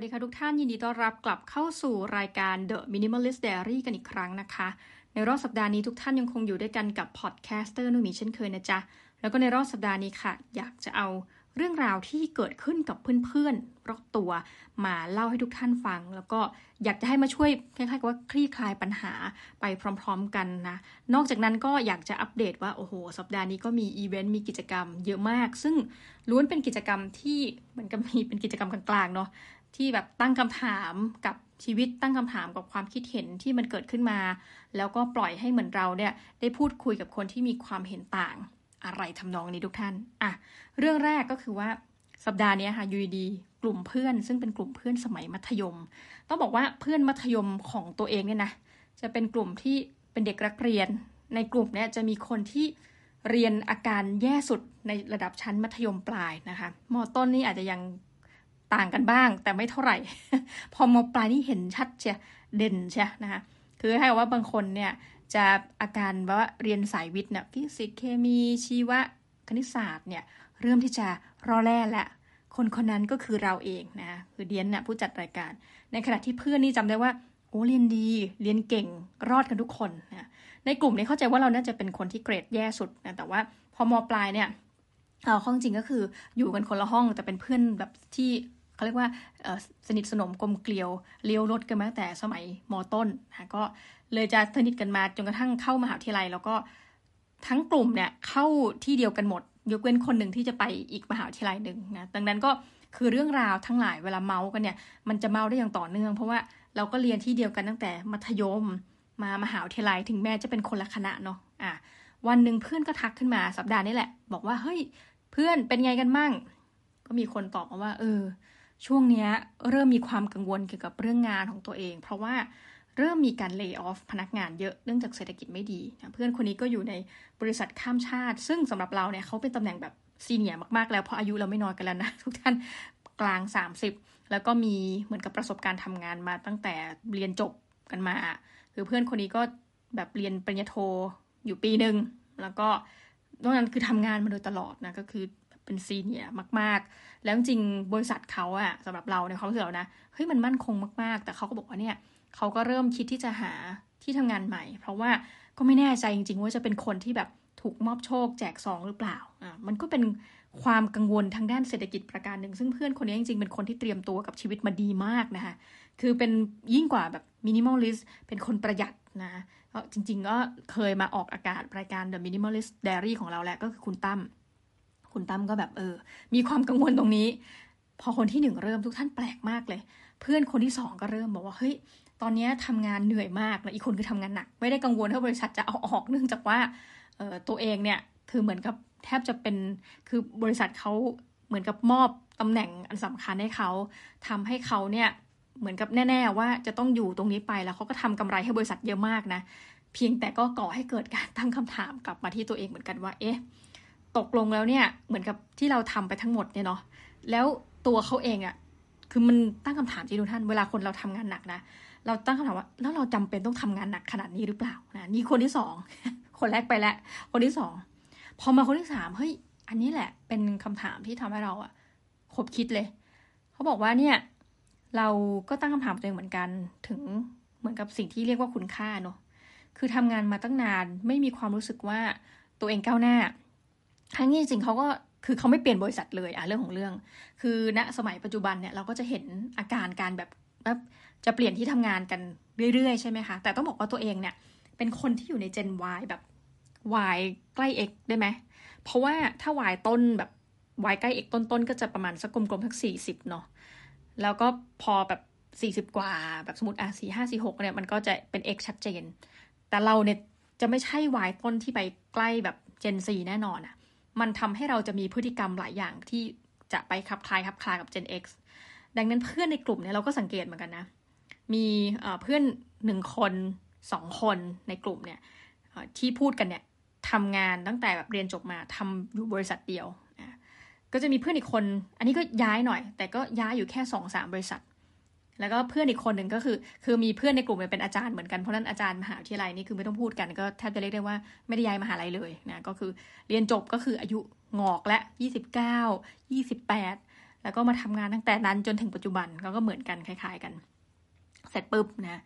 วัสดีค่ะทุกท่านยินดีต้อนรับกลับเข้าสู่รายการ The Minimalist Diary กันอีกครั้งนะคะ ในรอบสัปดาห์นี้ทุกท่านยังคงอยู่ด้วยกันกับ podcaster นุ่มีเช่นเคยนะจ๊ะ แล้วก็ในรอบสัปดาห์นี้ค่ะ อยากจะเอาเรื่องราวที่เกิดขึ้นกับเพื่อนๆรอบตัวมาเล่าให้ทุกท่านฟัง แล้วก็อยากจะให้มาช่วยคล้ายๆกับว่าคลี่คลายปัญหาไปพร้อมๆกันนะ นอกจากนั้นก็อยากจะอัปเดตว่า โอ้โห สัปดาห์นี้ก็มีอีเวนต์มีกิจกรรมเยอะมาก ซึ่งล้วนเป็นกิจกรรมที่เหมือนกับมีเป็นกิจกรรมกลางๆเนาะ ที่แบบตั้งคำถามกับชีวิตตั้งคำถามกับความคิดเห็นที่มันเกิดขึ้นมา แล้วก็ปล่อยให้เหมือนเราเนี่ยได้พูดคุยกับคนที่มีความเห็นต่าง อะไรทำนองนี้ทุกท่านอะเรื่องแรกก็คือว่าสัปดาห์นี้ค่ะยูดีกลุ่มเพื่อน ซึ่งเป็นกลุ่มเพื่อนสมัยมัธยม ต้องบอกว่าเพื่อนมัธยมของตัวเองเนี่ยนะจะเป็นกลุ่มที่เป็นเด็กนักเรียน ในกลุ่มเนี่ยจะมีคนที่เรียนอาการแย่สุดในระดับชั้นมัธยมปลายนะคะมอต้นนี่อาจจะยัง ต่างกันบ้าง แต่ไม่เท่าไหร่ พอมปลายนี่เห็นชัดเชียเด่นเชียนะคะคือให้ว่าบางคนเนี่ยจะอาการว่าเรียนสายวิทย์เนี่ยฟิสิกส์เคมีชีวะคณิตศาสตร์เนี่ยเริ่มที่จะรอแร่และคนคนนั้นก็คือเราเองนะคือเดียนนะผู้จัดรายการ ในขณะที่เพื่อนนี่จำได้ว่าโอ้เรียนดีเรียนเก่งรอดกันทุกคนนะในกลุ่มนี้เข้าใจว่าเราน่าจะเป็นคนที่เกรดแย่สุดนะแต่ว่าพอมปลายเนี่ยเอาข้อจริงก็คืออยู่กันคนละห้องแต่เป็นเพื่อนแบบที่ เขาเรียกว่าสนิทสนมกลมเกลียวเลี้ยวรถกันมาตั้งแต่สมัยมต้นนะก็เลยจะสนิทกันมาจนกระทั่งเข้ามหาวิทยาลัย แล้วก็ทั้งกลุ่มเนี่ยเข้าที่เดียวกันหมด ยกเว้นคนหนึ่งที่จะไปอีกมหาวิทยาลัยหนึ่งนะดังนั้นก็คือเรื่องราวทั้งหลายเวลาเมาส์กันเนี่ยมันจะเมาส์ได้อย่างต่อเนื่อง เพราะว่าเราก็เรียนที่เดียวกันตั้งแต่มัธยมมามหาวิทยาลัยถึงแม้จะเป็นคนละคณะเนาะอะวันหนึ่งเพื่อนก็ทักขึ้นมาสัปดาห์นี้แหละ บอกว่าเฮ้ยเพื่อนเป็นไงกันมั่ง ก็มีคนตอบมาว่า เออ ช่วงนี้เริ่มมีความกังวลเกี่ยวกับเรื่องงานของตัวเอง เพราะว่าเริ่มมีการเลิกออฟพนักงานเยอะเนื่องจากเศรษฐกิจไม่ดีนะเพื่อนคนนี้ก็อยู่ในบริษัทข้ามชาติ ซึ่งสำหรับเราเนี่ยเขาเป็นตำแหน่งแบบซีเนียร์มากๆ แล้วเพราะอายุเราไม่น้อยกันแล้วนะทุกท่านกลาง 30 แล้วก็มีเหมือนกับประสบการณ์ทำงานมาตั้งแต่เรียนจบกันมาคือเพื่อนคนนี้ก็แบบเรียนปริญญาโทอยู่ปีหนึ่งแล้วก็นอกนั้นคือทำงานมาโดยตลอดนะก็คือเป็นซีเนียร์มากๆ แล้วจริงบริษัทเขาอะสำหรับเราในความรู้สึกเรานะเฮ้ยมันมั่นคงมากๆ แต่เขาก็บอกว่าเนี่ยเขาก็เริ่มคิดที่จะหาที่ทำงานใหม่ เพราะว่าก็ไม่แน่ใจจริง ๆ ว่าจะเป็นคนที่แบบถูกมอบโชคแจกซองหรือเปล่าอะมันก็เป็นความกังวลทางด้านเศรษฐกิจประการหนึ่ง ซึ่งเพื่อนคนนี้จริงๆ เป็นคนที่เตรียมตัวกับชีวิตมาดีมากนะคะคือเป็นยิ่งกว่าแบบ minimalist เป็นคนประหยัดนะก็จริง ๆ ก็เคยมาออกอากาศรายการ The Minimalist Diary ของเราแหละก็คือคุณตั้ม คุณตั้มก็แบบเออ มีความกังวลตรงนี้ พอคนที่หนึ่งเริ่มทุกท่านแปลกมากเลย เพื่อนคนที่สองก็เริ่มบอกว่าเฮ้ยตอนนี้ทำงานเหนื่อยมากแล้วอีกคนคือทำงานหนัก ไม่ได้กังวลว่าบริษัทจะเอาออกเนื่องจากว่าเออตัวเองเนี่ยคือเหมือนกับแทบจะเป็นคือบริษัทเขาเหมือนกับมอบตำแหน่งอันสำคัญให้เขาทำให้เขาเนี่ยเหมือนกับแน่ ๆ ว่าจะต้องอยู่ตรงนี้ไปแล้วเขาก็ทำกำไรให้บริษัทเยอะมากนะ เพียงแต่ก็ก่อให้เกิดการตั้งคำถามกลับมาที่ตัวเองเหมือนกันว่า เอ๊ะ ตกลงแล้วเนี่ย เหมือนกับที่เราทำไปทั้งหมดเนี่ยเนาะแล้วตัวเขาเองอะ่ะคือมันตั้งคำถามที่ทุกท่านเวลาคนเราทำงานหนักนะเราตั้งคำถามว่าแล้วเราจำเป็นต้องทำงานหนักขนาดนี้หรือเปล่านะนี่คนที่สองคนแรกไปแล้ว คนที่สองพอมาคนที่สามเฮ้ยอันนี้แหละ เป็นคำถามที่ทำให้เราอะคบคิดเลยเขาบอกว่าเนี่ย เราก็ตั้งคำถามตัวเองเหมือนกันถึงเหมือนกับสิ่งที่เรียกว่าคุณค่าเนาะคือทำงานมาตั้งนานไม่มีความรู้สึกว่าตัวเองก้าวหน้า ทั้งนี้จริงเขาก็คือเขาไม่เปลี่ยนบริษัทเลยอะเรื่องของเรื่อง คือณสมัยปัจจุบันเนี่ยเราก็จะเห็นอาการการแบบแบบจะเปลี่ยนที่ทำงานกันเรื่อยๆ ใช่ไหมคะ แต่ต้องบอกว่าตัวเองเนี่ย เป็นคนที่อยู่ใน Gen Y แบบ Y ใกล้ X ได้ไหม เพราะว่าถ้า Y ต้นแบบ Y ใกล้ X ต้นๆ ก็จะประมาณสักกลมๆสักสี่สิบเนาะ แล้วก็พอแบบสี่สิบกว่า แบบสมมติอะสี่ห้าสี่หกเนี่ยมันก็จะเป็น X ชัดเจน แต่เราเนี่ยจะไม่ใช่ Y ต้นที่ไปใกล้แบบ Gen 4แน่นอนอะ มันทำให้เราจะมีพฤติกรรมหลายอย่างที่จะไปคลับคลายคลับคลายกับ Gen X ดังนั้นเพื่อนในกลุ่มเนี่ยเราก็สังเกตเหมือนกันนะ มีเพื่อนหนึ่งคนสองคนในกลุ่มเนี่ยที่พูดกันเนี่ยทำงานตั้งแต่แบบเรียนจบมาทำอยู่บริษัทเดียว ก็จะมีเพื่อนอีกคน อันนี้ก็ย้ายหน่อย แต่ก็ย้ายอยู่แค่สองสามบริษัท แล้วก็เพื่อนอีกคนหนึ่งก็คือ คือมีเพื่อนในกลุ่มเป็นอาจารย์เหมือนกัน เพราะนั้นอาจารย์มหาวิทยาลัยนี่คือไม่ต้องพูดกันก็แทบจะเรียกได้ว่าไม่ได้ย้ายมหาลัยเลยนะก็คือเรียนจบก็คืออายุงอกและยี่สิบเก้ายี่สิบแปดแล้วก็มาทำงานตั้งแต่นั้นจนถึงปัจจุบันก็เหมือนกันคล้าย ๆ กัน เสร็จปุ๊บนะ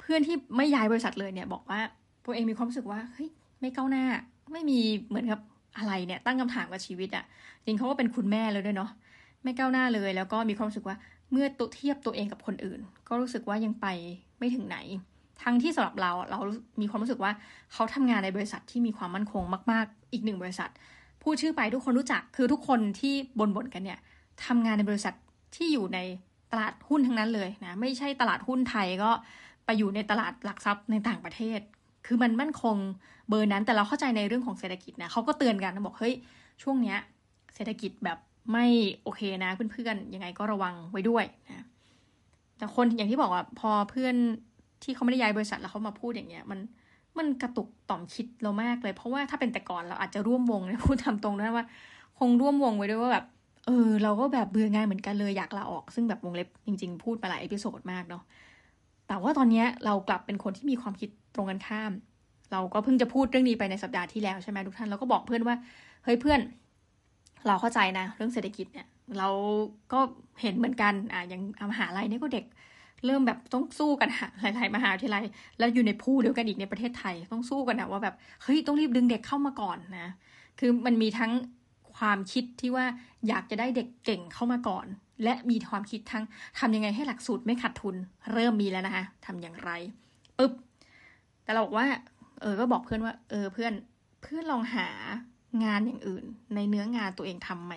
เพื่อนที่ไม่ย้ายบริษัทเลยเนี่ยบอกว่าตัวเองมีความรู้สึกว่าเฮ้ยไม่ก้าวหน้า ไม่มีเหมือนกับอะไรเนี่ยตั้งคำถามกับชีวิตอะ่ะจริงเขาก็เป็นคุณแม่เลยด้วยเนาะไม่ก้าวหน้าเลย แล้วก็มีความรู้สึกว่า เมื่อตัวเทียบตัวเองกับคนอื่น ก็รู้สึกว่ายังไปไม่ถึงไหน ทั้งที่สำหรับเราเรามีความรู้สึกว่าเขาทำงานในบริษัทที่มีความมั่นคงมาก ๆ อีกหนึ่งบริษัท พูดชื่อไปทุกคนรู้จักคือทุกคนที่บ่นๆกันเนี่ยทำงานในบริษัทที่อยู่ในตลาดหุ้นทั้งนั้นเลยนะไม่ใช่ตลาดหุ้นไทยก็ไปอยู่ในตลาดหลักทรัพย์ในต่างประเทศ คือมันมั่นคงเบอร์นั้นแต่เราเข้าใจในเรื่องของเศรษฐกิจนะเขาก็เตือนกันบอกเฮ้ยช่วงเนี้ยเศรษฐกิจแบบ ไม่โอเคนะเพื่อนๆยังไงก็ระวังไว้ด้วยนะแต่คนอย่างที่บอกว่าพอเพื่อนที่เขาไม่ได้ย้ายบริษัทแล้วเขามาพูดอย่างเงี้ย มันมันกระตุกต่อมคิดเรามากเลย เพราะว่าถ้าเป็นแต่ก่อนเราอาจจะร่วมวงนะพูดตามตรงนะว่า คงร่วมวงไว้ด้วยว่าแบบเออเราก็แบบเบื่องานเหมือนกันเลยอยากลาออก ซึ่งแบบวงเล็บจริง ๆ พูดไปหลาย episode มากเนาะแต่ว่าตอนนี้เรากลับเป็นคนที่มีความคิดตรงกันข้าม เราก็เพิ่งจะพูดเรื่องนี้ไปในสัปดาห์ที่แล้วใช่ไหมทุกท่านเราก็บอกเพื่อนว่าเฮ้ยเพื่อน เราเข้าใจนะเรื่องเศรษฐกิจเนี่ยเราก็เห็นเหมือนกันอะอย่างมหาลัยนี่ก็เด็กเริ่มแบบต้องสู้กันหหลายๆมหาวิทยาลัย แล้วอยู่ในพูเดียวกันอีกในประเทศไทยต้องสู้กันนะว่าแบบเฮ้ยต้องรีบดึงเด็กเข้ามาก่อนนะ คือมันมีทั้งความคิดที่ว่าอยากจะได้เด็กเก่งเข้ามาก่อน และมีความคิดทั้งทำยังไงให้หลักสูตรไม่ขาดทุน เริ่มมีแล้วนะคะทำอย่างไรปุ๊บแต่เราบอกว่า เออก็บอกเพื่อนว่า เออเพื่อนเพื่อนลองหา งานอย่างอื่น ในเนื้องานตัวเองทํำไหม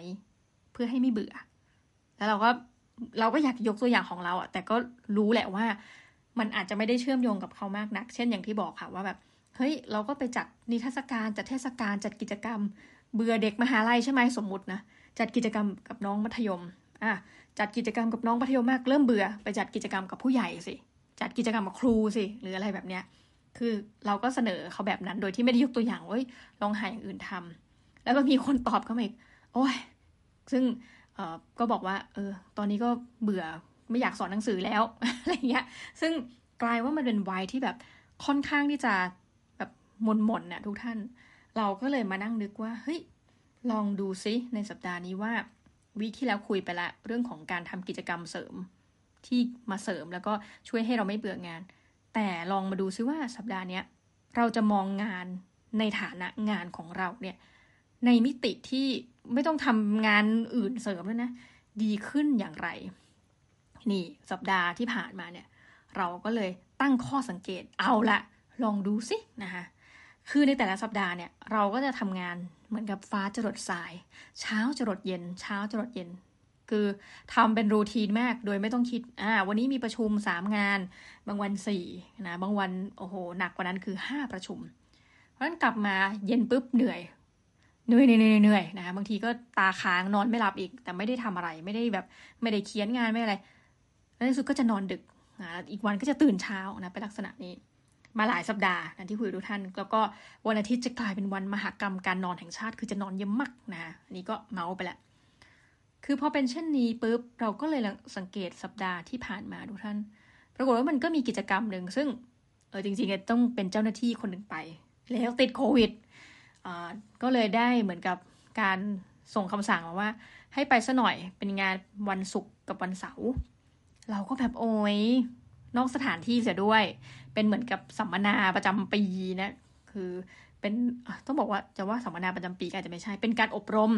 เพื่อให้ไม่เบื่อ แล้วเราก็เราก็อยากยกตัวอย่างของเราอะแต่ก็รู้แหละว่า มันอาจจะไม่ได้เชื่อมโยงกับเขามากนัก เช่นอย่างที่บอกค่ะว่าแบบเฮ้ยเราก็ไปจัดนิทรรศการจัดเทศกาลจัดกิจกรรม เบื่อเด็กมหาลัยใช่ไหมสมมตินะจัดกิจกรรมกับน้องมัธยมอะจัดกิจกรรมกับน้องมัธยมมากเริ่มเบื่อ ไปจัดกิจกรรมกับผู้ใหญ่สิจัดกิจกรรมกับครูสิหรืออะไรแบบเนี้ย คือเราก็เสนอเขาแบบนั้น โดยที่ไม่ได้ยกตัวอย่างว่าลองหาอย่างอื่นทำแล้วก็มีคนตอบเข้ามาอีกโอ้ยซึ่งเออก็บอกว่า เออ ตอนนี้ก็เบื่อไม่อยากสอนหนังสือแล้วอะไรเงี้ย ซึ่งกลายว่ามันเป็นวัยที่แบบค่อนข้างที่จะแบบหม่นๆน่ะทุกท่าน เราก็เลยมานั่งนึกว่าเฮ้ยลองดูซิในสัปดาห์นี้ว่าวิที่แล้วคุยไปละเรื่องของการทำกิจกรรมเสริมที่มาเสริมแล้วก็ช่วยให้เราไม่เบื่องาน แต่ลองมาดูซิว่าสัปดาห์นี้เราจะมองงานในฐานะงานของเราเนี่ย ในมิติที่ไม่ต้องทำงานอื่นเสริมแล้วนะ ดีขึ้นอย่างไร นี่สัปดาห์ที่ผ่านมาเนี่ย เราก็เลยตั้งข้อสังเกตเอาละลองดูสินะคะคือในแต่ละสัปดาห์เนี่ย เราก็จะทำงานเหมือนกับฟ้าจรดสาย เช้าจรดเย็น เช้าจรดเย็น คือทำเป็นรูทีนมากโดยไม่ต้องคิดอ่าวันนี้มีประชุมสามงาน บางวันสี่นะบางวันโอ้โหหนักกว่านั้นคือห้าประชุม เพราะฉะนั้นกลับมาเย็นปุ๊บเหนื่อยเหนื่อยเหนื่อยเหนื่อยนะบางทีก็ตาค้างนอนไม่หลับอีก แต่ไม่ได้ทำอะไรไม่ได้แบบไม่ได้เขียนงานไม่อะไรแล้วในสุดก็จะนอนดึกนะอีกวันก็จะตื่นเช้านะเป็นลักษณะนี้ มาหลายสัปดาห์นะที่คุยทุกท่าน แล้วก็วันอาทิตย์จะกลายเป็นวันมหากรรมการนอนแห่งชาติ คือจะนอนเยอะมากนะอันนี้ก็เมาไปแล้ว คือพอเป็นเช่นนี้ปุ๊บเราก็เลยสังเกตสัปดาห์ที่ผ่านมาทุกท่าน ปรากฏว่ามันก็มีกิจกรรมหนึ่งซึ่งเออจริงๆต้องเป็นเจ้าหน้าที่คนหนึ่งไป แล้วติดโควิดอ่าก็เลยได้เหมือนกับการส่งคำสั่งมาว่า ให้ไปซะหน่อยเป็นงานวันศุกร์กับวันเสาร์เราก็แบบโอ้ยนอกสถานที่เสียด้วย เป็นเหมือนกับสัมมนาประจำปีนะ คือเป็นต้องบอกว่าจะว่าสัมมนาประจำปีก็อาจจะไม่ใช่ เป็นการอบรม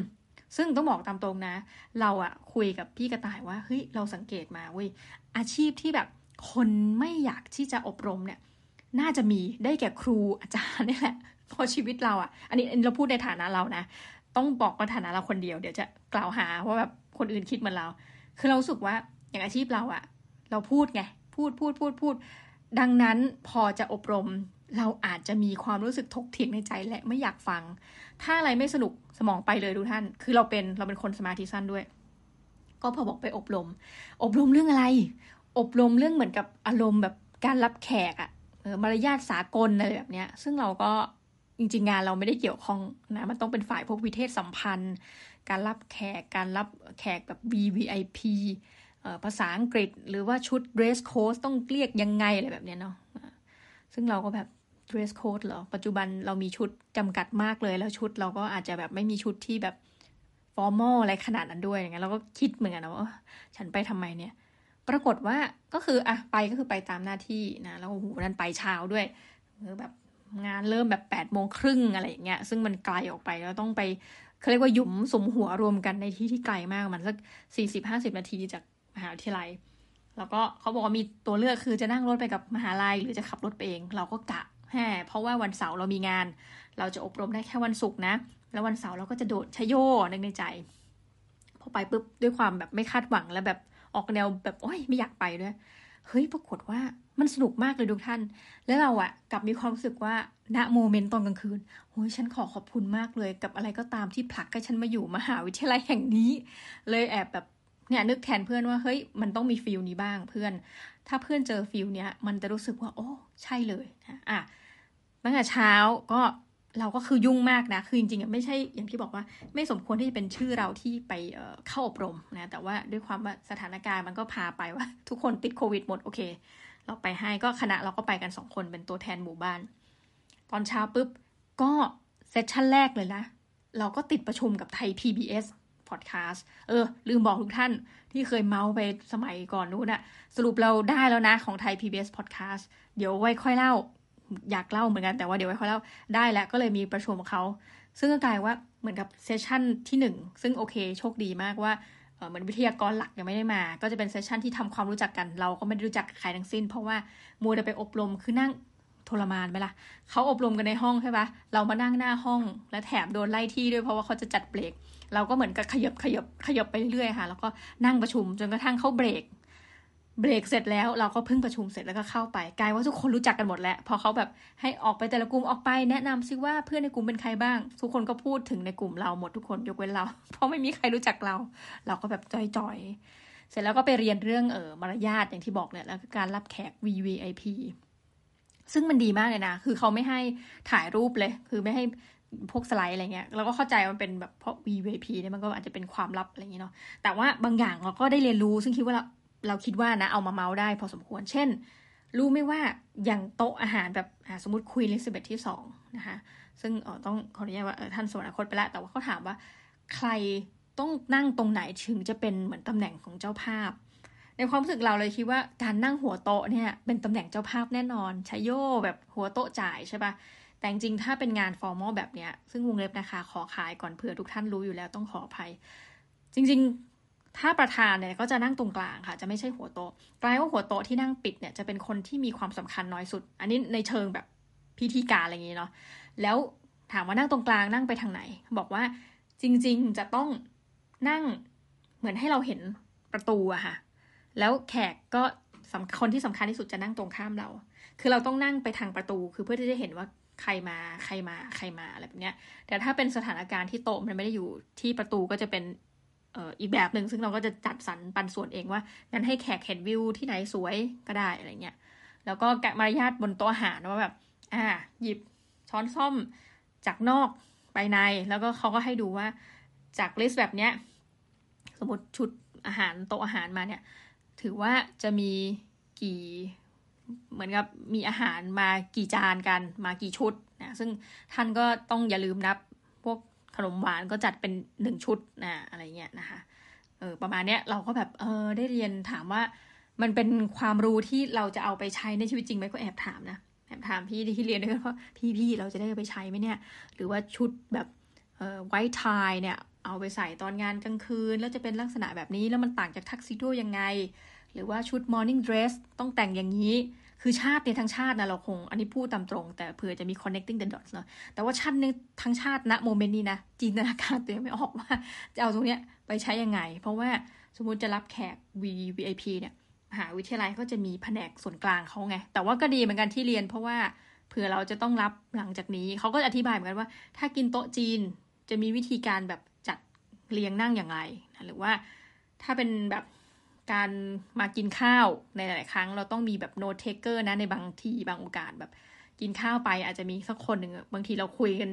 ซึ่งต้องบอกตามตรงนะ เราอะคุยกับพี่กระต่ายว่าเฮ้ยเราสังเกตมาเว้ยอาชีพที่แบบคนไม่อยากที่จะอบรมเนี่ย น่าจะมีได้แก่ครูอาจารย์นี่แหละพอชีวิตเราอะอันนี้เราพูดในฐานะเรานะต้องบอกว่าฐานะเราคนเดียวเดี๋ยวจะกล่าวหาว่าแบบคนอื่นคิดเหมือนเรา คือเราสึกว่าอย่างอาชีพเราอะเราพูดไงพูดพูดพูดพูด ดังนั้นพอจะอบรม เราอาจจะมีความรู้สึกทกเถียงในใจและไม่อยากฟัง ถ้าอะไรไม่สนุกสมองไปเลยดูท่าน คือเราเป็นเราเป็นคนสมาธิสั้นด้วย ก็พอบอกไปอบรม อบรมเรื่องอะไร อบรมเรื่องเหมือนกับอารมณ์แบบการรับแขกอะมารยาทสากลอะไรแบบเนี้ย ซึ่งเราก็จริงๆงานเราไม่ได้เกี่ยวข้องนะมันต้องเป็นฝ่ายพวกวิเทศสัมพันธ์ การรับแขกการรับแขกแบบ VVIP ภาษาอังกฤษ หรือว่าชุด dress code ต้องเรียกยังไงอะไรแบบเนี้ยเนาะซึ่งเราก็แบบ dress code เหรอ ปัจจุบันเรามีชุดจำกัดมากเลย แล้วชุดเราก็อาจจะแบบไม่มีชุดที่แบบฟอร์มอลอะไรขนาดนั้นด้วยอย่างเงี้ยเราก็คิดเหมือนกันนะว่าฉันไปทำไมเนี่ย ปรากฏว่าก็คืออะไปก็คือไปตามหน้าที่นะแล้วโอ้โหนั้นไปเช้าด้วยแบบงานเริ่มแบบแปดโมงครึ่งอะไรอย่างเงี้ยซึ่งมันไกลออกไปแล้วต้องไปเขาเรียกว่าหยุมสมหัวรวมกันในที่ที่ไกลมากมันสักสี่สิบห้าสิบนาทีจากมหาวิทยาลัย แล้วก็เขาบอกว่ามีตัวเลือกคือจะนั่งรถไปกับมหาลัยหรือจะขับรถไปเอง เราก็กะ แห่เพราะว่าวันเสาร์เรามีงาน เราจะอบรมได้แค่วันศุกร์นะ แล้ววันเสาร์เราก็จะโดดไชโยนึกในใจ พอไปปุ๊บด้วยความแบบไม่คาดหวังแล้วแบบออกแนวแบบโอ้ยไม่อยากไปด้วยเฮ้ยปรากฏว่ามันสนุกมากเลยทุกท่าน แล้วเราอะกลับมีความรู้สึกว่าณ moment ตอนกลางคืนโอ้ยฉันขอขอบคุณมากเลย กับอะไรก็ตามที่ผลักให้ฉันมาอยู่มหาวิทยาลัยแห่งนี้ เลยแอบแบบ เนี่ยนึกแทนเพื่อนว่าเฮ้ยมันต้องมี feel นี้บ้างเพื่อน ถ้าเพื่อนเจอ feel เนี้ยมันจะรู้สึกว่า โอ้ใช่เลยนะอะตั้งแต่เช้าก็เราก็คือยุ่งมากนะ คือจริงๆไม่ใช่อย่างที่บอกว่า ไม่สมควรที่จะเป็นชื่อเราที่ไปเข้าอบรมนะ แต่ว่าด้วยความว่าสถานการณ์มันก็พาไปว่า ทุกคนติดโควิดหมดโอเค เราไปให้ก็คณะเราก็ไปกันสองคนเป็นตัวแทนหมู่บ้าน ตอนเช้าปุ๊บก็เซสชั่นแรกเลยนะ เราก็ติดประชุมกับไทย PBS อดแคสต์เออ ลืมบอกทุกท่านที่เคยเมาส์ไปสมัยก่อนนู้นอะสรุปเราได้แล้วนะของไทย PBS Podcast เดี๋ยวไว้ค่อยเล่า อยากเล่าเหมือนกันแต่ว่าเดี๋ยวไว้ค่อยเล่าได้แล้วก็เลยมีประชุมเขา ซึ่งก็กลายว่าเหมือนกับเซสชั่นที่หนึ่งซึ่งโอเคโชคดีมากว่าเหมือนวิทยากรหลักยังไม่ได้มา ก็จะเป็นเซสชั่นที่ทำความรู้จักกัน เราก็ไม่ได้รู้จักใครทั้งสิ้น เพราะว่ามัวแต่ไปอบรมคือนั่งทรมานไหมล่ะเขาอบรมกันในห้องใช่ปะเรามานั่งหน้าห้อง และแถมโดนไล่ที่ด้วยเพราะว่าเขาจะจัดเบรก เราก็เหมือนกับขยับขยับขยับไปเรื่อยค่ะ แล้วก็นั่งประชุมจนกระทั่งเขาเบรก เบรกเสร็จแล้วเราก็เพิ่งประชุมเสร็จแล้วก็เข้าไปกลายว่าทุกคนรู้จักกันหมดแล้ว พอเขาแบบให้ออกไปแต่ละกลุ่มออกไปแนะนำซิว่าเพื่อนในกลุ่มเป็นใครบ้าง ทุกคนก็พูดถึงในกลุ่มเราหมดทุกคนยกเว้นเรา เพราะไม่มีใครรู้จักเรา เราก็แบบจอยๆเสร็จแล้วก็ไปเรียนเรื่องเออมารยาทอย่างที่บอกเนี่ยแล้วก็การรับแขก VVIP ซึ่งมันดีมากเลยนะ คือเขาไม่ให้ถ่ายรูปเลย คือไม่ให้ พวกสไลด์อะไรเงี้ยเราก็เข้าใจมันเป็นแบบเพราะ VVP เนี่ยมันก็อาจจะเป็นความลับอะไรอย่างเงี้เนาะแต่ว่าบางอย่างเราก็ได้เรียนรู้ซึ่งคิดว่าเราเราคิดว่านะเอามาเมาส์ได้พอสมควร เช่น รู้ไม่ว่าอย่างโต๊ะอาหารแบบสมมติคุยลิซเบตที่สองนะคะซึ่งต้องขออนุญาตว่าท่านสวรรคตไปแล้ว แต่ว่าเขาถามว่าใครต้องนั่งตรงไหนถึงจะเป็นเหมือนตำแหน่งของเจ้าภาพ ในความรู้สึกเราเลยคิดว่าการนั่งหัวโต๊ะเนี่ยเป็นตำแหน่งเจ้าภาพแน่นอนใช้โย่แบบหัวโต๊ะจ่ายใช่ปะ แต่จริงถ้าเป็นงานฟอร์มอลแบบเนี้ย ซึ่งวงเล็บนะคะ ขอขายก่อนเผื่อทุกท่านรู้อยู่แล้วต้องขออภัย จริง ๆ ถ้าประธานเนี่ยก็จะนั่งตรงกลางค่ะ จะไม่ใช่หัวโต๊ะกลายว่าหัวโต๊ะที่นั่งปิดเนี่ยจะเป็นคนที่มีความสำคัญน้อยสุด อันนี้ในเชิงแบบพิธีการอะไรอย่างนี้เนาะ แล้วถามว่านั่งตรงกลางนั่งไปทางไหน บอกว่าจริง ๆ จะต้องนั่งเหมือนให้เราเห็นประตูอะค่ะ แล้วแขกก็คนที่สำคัญที่สุดจะนั่งตรงข้ามเรา คือเราต้องนั่งไปทางประตู คือเพื่อที่จะเห็นว่า ใครมาใครมาใครมาอะไรแบบเนี้ย แต่ถ้าเป็นสถานการณ์ที่โต๊ะมันไม่ได้อยู่ที่ประตูก็จะเป็นเอ่ออีกแบบหนึ่งซึ่งเราก็จะจัดสรรปันส่วนเองว่างั้นให้แขกเห็นวิวที่ไหนสวยก็ได้อะไรเงี้ยแล้วก็กะมารยาทบนโต๊ะอาหารว่าแบบ อ่า หยิบช้อนส้อมจากนอกไปใน แล้วก็เขาก็ให้ดูว่าจากลิสต์แบบเนี้ย สมมติชุดอาหารโต๊ะอาหารมาเนี่ย ถือว่าจะมีกี่ เหมือนกับมีอาหารมากี่จานกันมากี่ชุดนะซึ่งท่านก็ต้องอย่าลืมนับ พวกขนมหวานก็จัดเป็นหนึ่งชุดนะอะไรเงี้ยนะคะเออประมาณเนี้ยเราก็แบบเออได้เรียนถามว่ามันเป็นความรู้ที่เราจะเอาไปใช้ในชีวิตจริงไหมก็แอบถามนะแอบถามพี่ที่เรียนด้วยกันว่าพี่พี่เราจะได้ไปใช้ไหมเนี่ย หรือว่าชุดแบบเอ่อไวท์ไทเนี่ย เอาไปใส่ตอนงานกลางคืน แล้วจะเป็นลักษณะแบบนี้แล้วมันต่างจากทักซิโดยังไง หรือว่าชุด morning dress ต้องแต่งอย่างนี้ คือชาติเนี่ยทั้งชาตินะเราคงอันนี้พูดตามตรง แต่เผื่อจะมี connecting the dots เนาะแต่ว่าชาติเนี่ยทั้งชาติณโมเมนต์นี้นะจินตนาการตัวเองไม่ออกว่าจะเอาตรงเนี้ยไปใช้ยังไง เพราะว่าสมมุติจะรับแขก VIP เนี่ยมหาวิทยาลัยก็จะมีแผนกส่วนกลางเขาไง แต่ว่าก็ดีเหมือนกันที่เรียน เพราะว่าเผื่อเราจะต้องรับหลังจากนี้เขาก็อธิบายเหมือนกันว่า ถ้ากินโต๊ะจีนจะมีวิธีการแบบจัดเรียงนั่งอย่างไรหรือว่าถ้าเป็นแบบ การมากินข้าวในหลายครั้ง เราต้องมีแบบ note taker นะในบางทีบางโอกาสแบบ กินข้าวไปอาจจะมีสักคนหนึ่งบางทีเราคุยกัน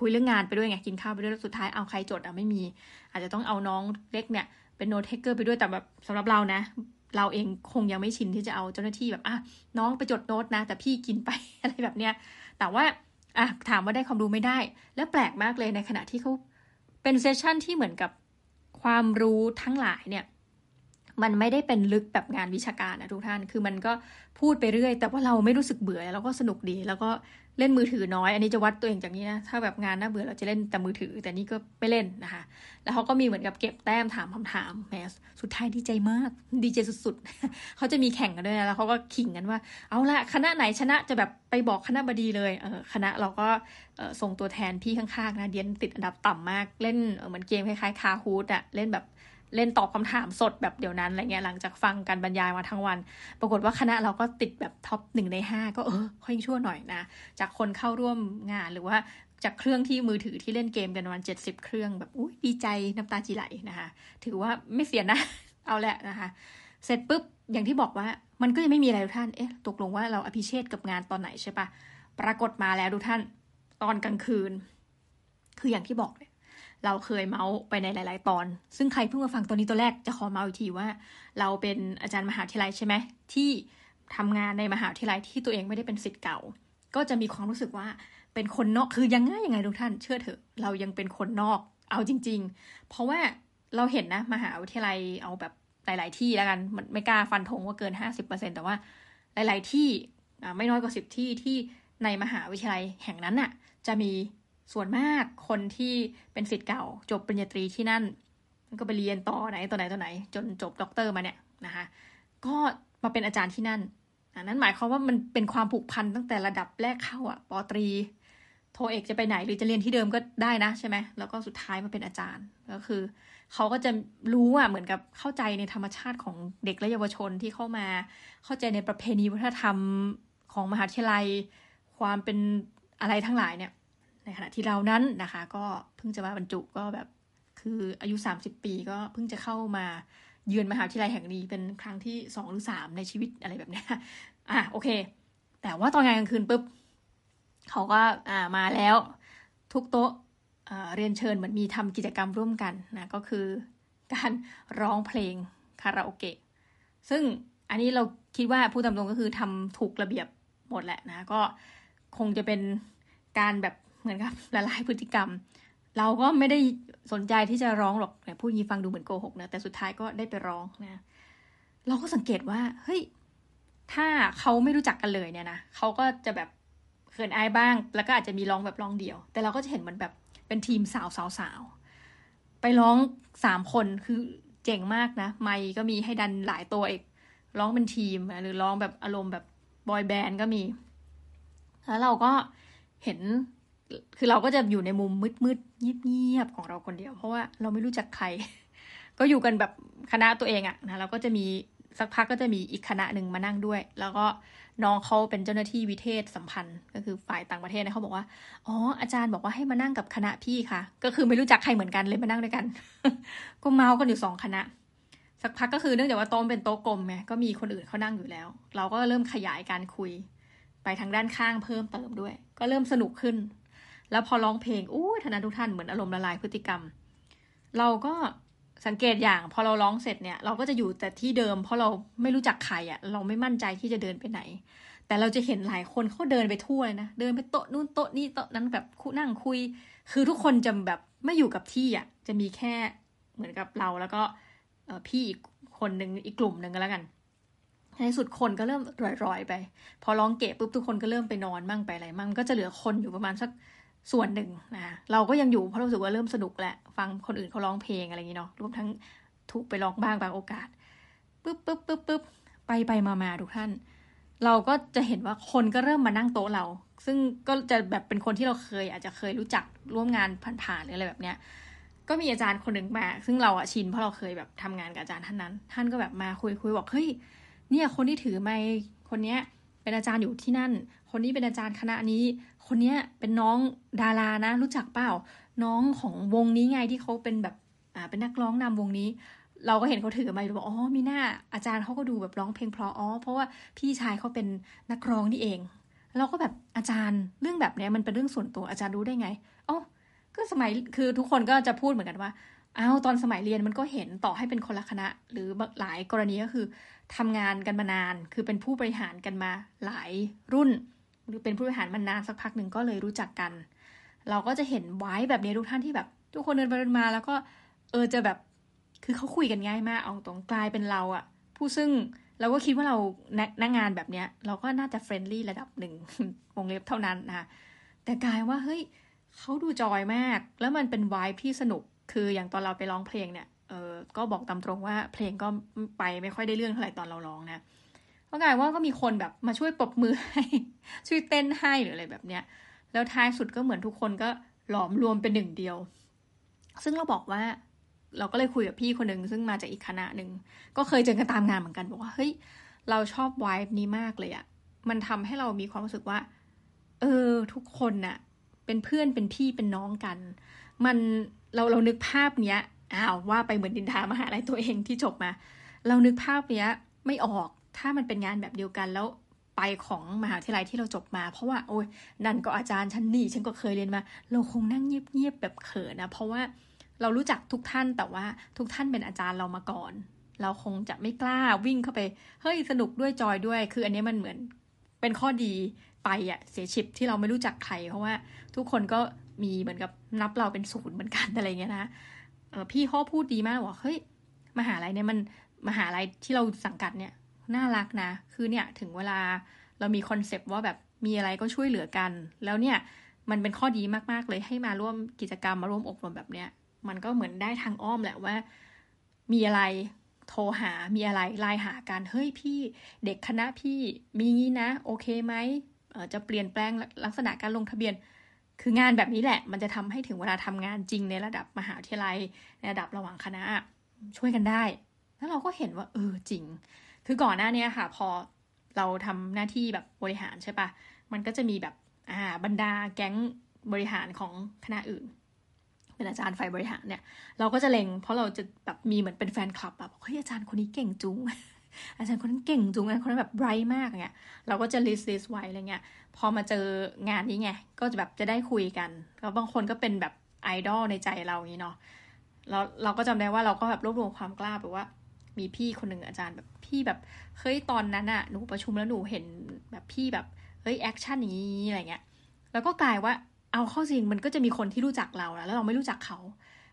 คุยเรื่องงานไปด้วยไงกินข้าวไปด้วยแล้วสุดท้ายเอาใครจดอะไม่มี อาจจะต้องเอาน้องเล็กเนี่ยเป็น note taker ไปด้วยแต่แบบสำหรับเรานะ เราเองคงยังไม่ชินที่จะเอาเจ้าหน้าที่แบบอะน้องไปจดโน้ตนะ แต่พี่กินไปอะไรแบบเนี้ยแต่ว่าอะถามว่าได้ความรู้ไม่ได้ และแปลกมากเลยในขณะที่เขาเป็นเซสชั่นที่เหมือนกับความรู้ทั้งหลายเนี่ย มันไม่ได้เป็นลึกแบบงานวิชาการนะทุกท่าน คือมันก็พูดไปเรื่อย แต่ว่าเราไม่รู้สึกเบื่อแล้วก็สนุกดี แล้วก็เล่นมือถือน้อย อันนี้จะวัดตัวเองจากนี้นะ ถ้าแบบงานน่าเบื่อเราจะเล่นแต่มือถือ แต่นี่ก็ไม่เล่นนะคะ แล้วเขาก็มีเหมือนกับเก็บแต้มถามคำถามแหมสุดท้ายดีใจมาก ดีใจสุดๆ เขาจะมีแข่งกันด้วยนะ แล้วเขาก็ขิงกันว่า เอาละคณะไหนชนะจะแบบไปบอกคณะบดีเลย เออคณะเราก็ส่งตัวแทนพี่ข้างๆนะ เดียนติดอันดับต่ำมาก เล่นเหมือนเกมคล้ายๆคาฮูดอะเล่นแบบ เล่นตอบคำถามสดแบบเดี๋ยวนั้นอะไรเงี้ยหลังจากฟังการบรรยายมาทั้งวัน ปรากฏว่าคณะเราก็ติดแบบท็อปหนึ่งในห้าก็เออค่อยชั่วหน่อยนะ จากคนเข้าร่วมงานหรือว่าจากเครื่องที่มือถือที่เล่นเกมกันวันเจ็ดสิบเครื่องแบบอุ้ยดีใจน้ำตาจีไหลนะคะ ถือว่าไม่เสียนะ เอาแหละนะคะ เสร็จปุ๊บอย่างที่บอกว่ามันก็ยังไม่มีอะไรทุกท่านเอ๊ะตกลงว่าเราอภิเชษกับงานตอนไหนใช่ปะปรากฏมาแล้วทุกท่านตอนกลางคืน คืออย่างที่บอกเลย เราเคยเมาส์ไปในหลาย ๆ ตอน ซึ่งใครเพิ่งมาฟังตอนนี้ตัวแรกจะขอเมาส์อีกทีว่า เราเป็นอาจารย์มหาวิทยาลัยใช่ไหมที่ทำงานในมหาวิทยาลัยที่ตัวเองไม่ได้เป็นสิทธิ์เก่า ก็จะมีความรู้สึกว่าเป็นคนนอกคือยังไงยังไงทุกท่าน เชื่อเถอะ เรายังเป็นคนนอกเอาจริง ๆ เพราะว่าเราเห็นนะมหาวิทยาลัยเอาแบบหลาย ๆ ที่แล้วกันมันไม่กล้าฟันธงว่าเกินห้าสิบเปอร์เซ็นแต่ว่าหลาย ๆ ที่ไม่น้อยกว่าสิบที่ที่ในมหาวิทยาลัยแห่งนั้นน่ะ จะมี ส่วนมากคนที่เป็นสิทธิ์เก่า จบปริญญาตรีที่นั่นก็ไปเรียนต่อไหนต่อไหนต่อไหน จนจบด็อกเตอร์มาเนี่ยนะคะก็มาเป็นอาจารย์ที่นั่นอันนั้นหมายความว่ามันเป็นความผูกพันตั้งแต่ระดับแรกเข้าอะปอตรี โทเอกจะไปไหนหรือจะเรียนที่เดิมก็ได้นะใช่ไหมแล้วก็สุดท้ายมาเป็นอาจารย์ก็คือ เขาก็จะรู้อะเหมือนกับเข้าใจในธรรมชาติของเด็กและเยาวชนที่เข้ามา เข้าใจในประเพณีวัฒนธรรมของมหาวิทยาลัย ความเป็นอะไรทั้งหลายเนี่ย ในขณะที่เรานั้นนะคะ ก็เพิ่งจะมาบรรจุก็แบบคืออายุ 30 ปีก็เพิ่งจะเข้ามาเยือนมหาวิทยาลัยแห่งนี้เป็นครั้งที่สองหรือสามในชีวิตอะไรแบบนี้อะโอเค แต่ว่าตอนงานกลางคืนปุ๊บเขาก็อ่ามาแล้ว ทุกโต๊ะเรียนเชิญเหมือนมีทำกิจกรรมร่วมกันนะก็คือการร้องเพลงคาราโอเกะซึ่งอันนี้เราคิดว่าผู้ตำรงก็คือทำถูกระเบียบหมดแหละนะ ก็คงจะเป็นการแบบ เหมือนกับละลายพฤติกรรม เราก็ไม่ได้สนใจที่จะร้องหรอกแต่พูดยีฟังดูเหมือนโกหกนะแต่สุดท้ายก็ได้ไปร้องนะ เราก็สังเกตว่า เฮ้ย ถ้าเขาไม่รู้จักกันเลยเนี่ยนะเขาก็จะแบบเขินอายบ้าง แล้วก็อาจจะมีร้องแบบร้องเดียว แต่เราก็จะเห็นมันแบบเป็นทีมสาวสาวสาวไปร้องสามคนคือเจ๋งมากนะ ไมก็มีให้ดันหลายตัวเอกร้องเป็นทีมหรือร้องแบบอารมณ์แบบบอยแบนด์ก็มี แล้วเราก็เห็น คือเราก็จะอยู่ในมุมมืดมืดเงียบๆของเราคนเดียว เพราะว่าเราไม่รู้จักใคร ก็อยู่กันแบบคณะตัวเองอะนะเราก็จะมีสักพักก็จะมีอีกคณะหนึ่งมานั่งด้วย แล้วก็น้องเขาเป็นเจ้าหน้าที่วิเทศสัมพันธ์ ก็คือฝ่ายต่างประเทศนะเขาบอกว่า อ๋อ อาจารย์บอกว่าให้มานั่งกับคณะพี่ค่ะ ก็คือไม่รู้จักใครเหมือนกันเลยมานั่งด้วยกัน ก็เมาส์กันอยู่สองคณะ สักพักก็คือเนื่องจากว่าโต๊ะเป็นโต๊ะกลมไง ก็มีคนอื่นเขานั่งอยู่แล้ว เราก็เริ่มขยายการคุย ไปทางด้านข้างเพิ่มเติมด้วย ก็เริ่มสนุกขึ้น แล้วพอร้องเพลงอู้ทนาทุกท่านเหมือนอารมณ์ละลายพฤติกรรม เราก็สังเกตอย่างพอเราร้องเสร็จเนี่ย เราก็จะอยู่แต่ที่เดิม เพราะเราไม่รู้จักใครอะ่ะ เราไม่มั่นใจที่จะเดินไปไหน แต่เราจะเห็นหลายคนเขาเดินไปทั่วเลยนะเดินไปโต๊ะนู่นโต๊ะนี้โต๊ะนั้นแบบคุนั่งคุย คือทุกคนจะแบบไม่อยู่กับที่อะจะมีแค่เหมือนกับเราแล้วก็พี่อีกคนหนึ่งอีกกลุ่มหนึ่งก็แล้วกันในสุดคนก็เริ่มรอยๆไป พอร้องเกะปุ๊บทุกคนก็เริ่มไปนอนมั่งไปอะไรมั่งก็จะเหลือคนอยู่ประมาณสัก ส่วนหนึ่งนะเราก็ยังอยู่เพราะรู้สึกว่าเริ่มสนุกแหละฟังคนอื่นเขาร้องเพลงอะไรอย่างนี้เนาะรวมทั้งถูกไปร้องบ้างบางโอกาสปุ๊บปุ๊บปุ๊บปุ๊บไปไปมามาทุกท่าน เราก็จะเห็นว่าคนก็เริ่มมานั่งโต๊ะเรา ซึ่งก็จะแบบเป็นคนที่เราเคย อาจจะเคยรู้จักร่วมงานผ่านๆหรืออะไรแบบเนี้ยก็มีอาจารย์คนหนึ่งมา ซึ่งเราอะชินเพราะเราเคยแบบทำงานกับอาจารย์ท่านนั้น ท่านก็แบบมาคุยคุยบอกเฮ้ยเนี่ยคนที่ถือไมคนเนี้ยเป็นอาจารย์อยู่ที่นั่น คนนี้เป็นอาจารย์คณะนี้ คนนี้เป็นน้องดารานะ รู้จักเปล่า น้องของวงนี้ไงที่เขาเป็นแบบอ่าเป็นนักร้องนำวงนี้ เราก็เห็นเขาถือไมค์บอกอ๋อมีหน้าอาจารย์เขาก็ดูแบบร้องเพลงเพราะอ๋อเพราะว่าพี่ชายเขาเป็นนักร้องนี่เอง เราก็แบบอาจารย์เรื่องแบบนี้มันเป็นเรื่องส่วนตัวอาจารย์รู้ได้ไงอ๋อก็สมัยคือทุกคนก็จะพูดเหมือนกันว่าอ้าวตอนสมัยเรียนมันก็เห็นต่อให้เป็นคนละคณะ หรือหลายกรณีก็คือทำงานกันมานาน คือเป็นผู้บริหารกันมาหลายรุ่น หรือเป็นผู้บริหารมานานสักพักหนึ่งก็เลยรู้จักกัน เราก็จะเห็นไว้แบบนี้ทุกท่านที่แบบ ทุกคนเดินไปเดินมาแล้วก็เออจะแบบคือเขาคุยกันง่ายมากเอาตรงกลายเป็นเราอะผู้ซึ่งเราก็คิดว่าเรานักงานแบบเนี้ย เราก็น่าจะเฟรนลี่ระดับหนึ่งวงเล็บเท่านั้นนะคะแต่กลายว่าเฮ้ยเขาดูจอยมาก แล้วมันเป็นวายที่สนุกคืออย่างตอนเราไปร้องเพลงเนี่ยเออก็บอกตามตรงว่าเพลงก็ไปไม่ค่อยได้เรื่องเท่าไหร่ตอนเราร้องนะ ก็กลายว่าก็มีคนแบบมาช่วยปรบมือให้ ช่วยเต้นให้หรืออะไรแบบเนี้ย แล้วท้ายสุดก็เหมือนทุกคนก็หลอมรวมเป็นหนึ่งเดียว ซึ่งเราบอกว่า เราก็เลยคุยกับพี่คนหนึ่งซึ่งมาจากอีกคณะหนึ่งก็เคยเจอกันตามงานเหมือนกันบอกว่าเฮ้ยเราชอบวายนี้มากเลยอะมันทำให้เรามีความรู้สึกว่า เออ ทุกคนน่ะ เป็นเพื่อนเป็นพี่เป็นน้องกัน มันเราเรานึกภาพเนี้ยอ้าวว่าไปเหมือนดินทามหาลัยตัวเองที่จบมา เรานึกภาพเนี้ยไม่ออก ถ้ามันเป็นงานแบบเดียวกันแล้วไปของมหาวิทยาลัยที่เราจบมา เพราะว่า โอ้ยนั่นก็อาจารย์ฉันนี่ฉันก็เคยเรียนมา เราคงนั่งเงียบๆแบบเขินนะ เพราะว่าเรารู้จักทุกท่านแต่ว่าทุกท่านเป็นอาจารย์เรามาก่อน เราคงจะไม่กล้าวิ่งเข้าไป เฮ้ยสนุกด้วยจอยด้วย คืออันนี้มันเหมือนเป็นข้อดีไปอะเสียชิปที่เราไม่รู้จักใครเพราะว่าทุกคนก็มีเหมือนกับนับเราเป็นศูนย์เหมือนกันอะไรเงี้ยนะเออพี่ข้อพูดดีมากว่าเฮ้ยมหาลัยเนี่ยมันมหาลัยที่เราสังกัดเนี่ย น่ารักนะ คือเนี่ยถึงเวลาเรามี concept ว่าแบบมีอะไรก็ช่วยเหลือกัน แล้วเนี่ยมันเป็นข้อดีมาก ๆ เลยให้มาร่วมกิจกรรมมาร่วมอบรมแบบเนี้ย มันก็เหมือนได้ทางอ้อมแหละว่า มีอะไรโทรหา มีอะไรไลน์หากัน เฮ้ยพี่เด็กคณะพี่มีงี้นะ โอเคไหมจะเปลี่ยนแปลงลักษณะการลงทะเบียน คืองานแบบนี้แหละ มันจะทำให้ถึงเวลาทำงานจริงในระดับมหาวิทยาลัย ในระดับระหว่างคณะช่วยกันได้ แล้วเราก็เห็นว่า เออจริง คือก่อนหน้านี้ค่ะ พอเราทำหน้าที่แบบบริหารใช่ปะมันก็จะมีแบบอ่าบรรดาแก๊งบริหารของคณะอื่น เป็นอาจารย์ฝ่ายบริหารเนี่ย เราก็จะเล็ง เพราะเราจะแบบมีเหมือนเป็นแฟนคลับแบบเฮ้ยอาจารย์คนนี้เก่งจุงอาจารย์คนนั้นเก่งจุงอาจารย์คนนั้นแบบ bright มากเงี้ย เราก็จะ list list ไว้อะไรเงี้ย พอมาเจองานนี้ไง ก็จะแบบจะได้คุยกัน แล้วบางคนก็เป็นแบบไอดอลในใจเราอย่างนี้เนาะ แล้วเราก็จำได้ว่าเราก็แบบรวบรวมความกล้าแบบว่า มีพี่คนหนึ่งอาจารย์แบบพี่แบบเฮ้ยตอนนั้นอะหนูประชุมแล้วหนูเห็นแบบพี่แบบเฮ้ย action นี้อะไรเงี้ยแล้วก็กลายว่าเอาเข้าจริงมันก็จะมีคนที่รู้จักเราแล้วเราไม่รู้จักเขา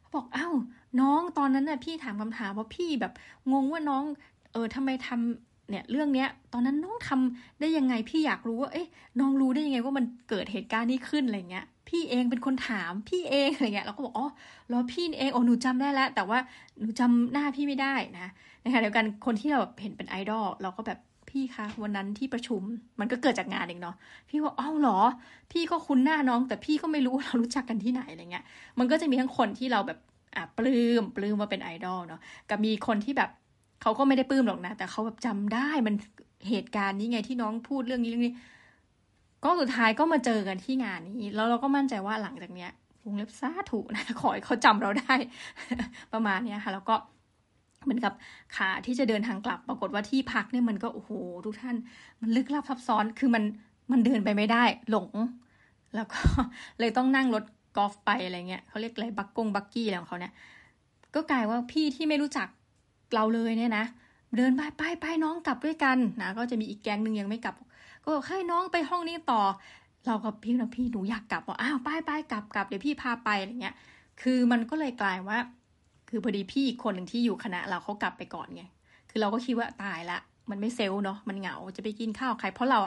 เขาบอกอ้าวน้องตอนนั้นน่ะพี่ถามคำถามว่าพี่แบบงงว่าน้อง เออทำไมทำเนี่ยเรื่องเนี้ย ตอนนั้นน้องทำได้ยังไงพี่อยากรู้ว่าเอ๊ะน้องรู้ได้ยังไงว่ามันเกิดเหตุการณ์นี้ขึ้นอะไรเงี้ย พี่เองเป็นคนถามพี่เองอะไรเงี้ยเราก็บอกอ๋อรอพี่เองโอ้หนูจำได้แล้ว แต่ว่าหนูจำหน้าพี่ไม่ได้นะ นะคะเดียวกันคนที่เราเห็นเป็นไอดอลเราก็แบบพี่คะวันนั้นที่ประชุมมันก็เกิดจากงานเองเนาะพี่ว่าอ้าวเหรอ พี่ก็คุ้นหน้าน้อง แต่พี่ก็ไม่รู้เรารู้จักกันที่ไหนอะไรเงี้ย มันก็จะมีทั้งคนที่เราแบบอะปลื้มปลื้มว่าเป็นไอดอลเนาะกับมีคนที่แบบเขาก็ไม่ได้ปลื้มหรอกนะ แต่เขาแบบจำได้มันเหตุการณ์นี้ไงที่น้องพูดเรื่องนี้เรื่องนี้ ก็สุดท้ายก็มาเจอกันที่งานนี้ แล้วเราก็มั่นใจว่าหลังจากเนี้ยวงเล็บซาถูกนะขอให้เขาจำเราได้ ประมาณเนี้ยค่ะ แล้วก็ เหมือนกับขาที่จะเดินทางกลับปรากฏว่าที่พักเนี่ยมันก็โอ้โหทุกท่าน มันลึกลับซับซ้อนคือมันมันเดินไปไม่ได้หลง แล้วก็เลยต้องนั่งรถกอล์ฟไปอะไรเงี้ยเขาเรียกอะไรบักกงบักกี้อะไรของเขาเนี่ยก็กลายว่าพี่ที่ไม่รู้จักเราเลยเนี่ยนะเดินไปไปไปน้องกลับด้วยกันนะก็จะมีอีกแก๊งหนึ่งยังไม่กลับ ก็บอกให้น้องไปห้องนี้ต่อ เราก็พี่นะพี่หนูอยากกลับบอกอ้าวไปไปกลับกลับเดี๋ยวพี่พาไปอะไรเงี้ย คือมันก็เลยกลายว่า คือพอดีพี่อีกคนหนึ่งที่อยู่คณะเราเขากลับไปก่อนไง คือเราก็คิดว่าตายละ มันไม่เซลเนาะ มันเหงา จะไปกินข้าวใคร เพราะเรา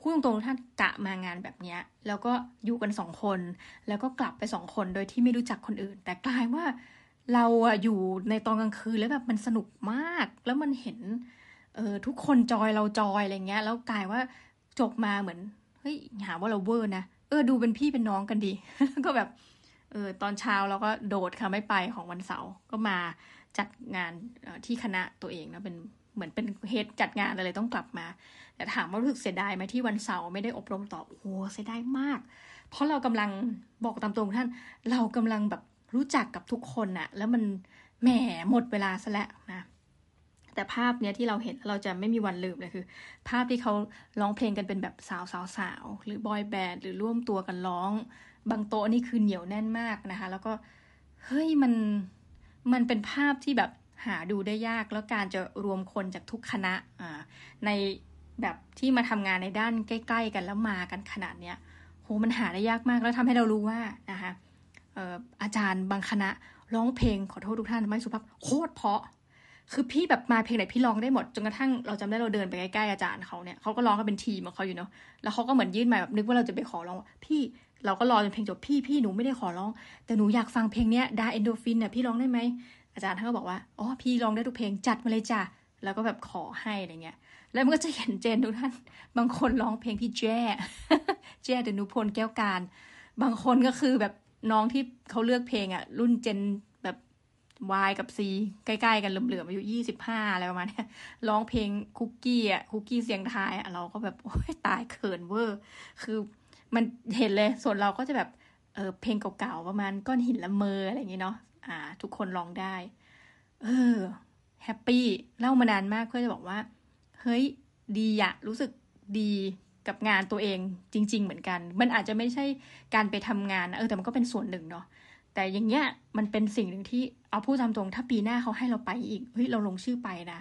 พูดตรงๆท่านกะมางานแบบเนี้ย แล้วก็อยู่กันสองคน แล้วก็กลับไปสองคนโดยที่ไม่รู้จักคนอื่น แต่กลายว่าเราอะอยู่ในตอนกลางคืนแล้วแบบมันสนุกมาก แล้วมันเห็น เออทุกคนจอยเราจอยอะไรเงี้ย แล้วกลายว่าจบมาเหมือน เฮ้ยหาว่าเราเวอร์นะ เออดูเป็นพี่เป็นน้องกันดีก็แบบ เออตอนเช้าเราก็โดดค่ะไม่ไปของวันเสาร์ก็มาจัดงานที่คณะตัวเองนะเป็นเหมือนเป็นเฮดจัดงานอะไรต้องกลับมา แต่ถามว่ารู้สึกเสียดายไหมที่วันเสาร์ไม่ได้อบรมต่อโอ้เสียดายมาก เพราะเรากำลังบอกตามตรงท่าน เรากำลังแบบรู้จักกับทุกคนอะแล้วมันแหมหมดเวลาซะแล้วนะแต่ภาพเนี้ยที่เราเห็นเราจะไม่มีวันลืมเลยคือ ภาพที่เขาร้องเพลงกันเป็นแบบสาวสาวสาวหรือบอยแบนด์หรือร่วมตัวกันร้อง บางโต๊ะนี่คือเหนียวแน่นมากนะคะ แล้วก็เฮ้ยมันมันเป็นภาพที่แบบหาดูได้ยากแล้วการจะรวมคนจากทุกคณะอ่าในแบบที่มาทำงานในด้านใกล้ ๆ กันแล้วมากันขนาดเนี้ยโหมันหาได้ยากมากแล้วทำให้เรารู้ว่านะคะอาจารย์บางคณะร้องเพลงขอโทษทุกท่านไม่สุภาพโคตรเพาะ คือพี่แบบมาเพลงไหนพี่ร้องได้หมดจนกระทั่งเราจำได้เราเดินไปใกล้ๆอาจารย์เขาเนี่ยเขาก็ร้องกันเป็นทีมของเขาอยู่เนาะแล้วเขาก็เหมือนยื่นมาแบบนึกว่าเราจะไปขอร้องพี่ เราก็รอจนเพลงจบพี่พี่หนูไม่ได้ขอร้อง แต่หนูอยากฟังเพลงเนี้ยดา Endorphine เนี่ยพี่ร้องได้ไหมอาจารย์ท่านก็บอกว่าอ๋อพี่ร้องได้ทุกเพลงจัดมาเลยจ้ะแล้วก็แบบขอให้อะไรเงี้ย แล้วมันก็จะเห็น gen ทุกท่าน บางคนร้องเพลงพี่แจ้แจ้ดนุพลแก้วกาญจน์ บางคนก็คือแบบน้องที่เขาเลือกเพลงอะรุ่นเจนแบบ Y กับ C ใกล้ๆกันเหลื่อมๆอายุยี่สิบห้าอะไรประมาณนี้ร้องเพลงคุกกี้อะคุกกี้เสี่ยงทายอะเราก็แบบโอ้ยตายเขินเวอร์ คือ มันเห็นเลยส่วนเราก็จะแบบเออเพลงเก่าๆประมาณก้อนหินละเมออะไรอย่างเงี้เนาะอ่า ทุกคนร้องได้ เออแฮปปี้เล่ามานานมากเพื่อจะบอกว่า เฮ้ยดีอะรู้สึกดีกับงานตัวเองจริง ๆ เหมือนกัน มันอาจจะไม่ใช่การไปทำงานเออแต่มันก็เป็นส่วนหนึ่งเนาะแต่อย่างเงี้ยมันเป็นสิ่งหนึ่งที่เอาพูดตามตรงถ้าปีหน้าเขาให้เราไปอีกเฮ้ยเราลงชื่อไปนะ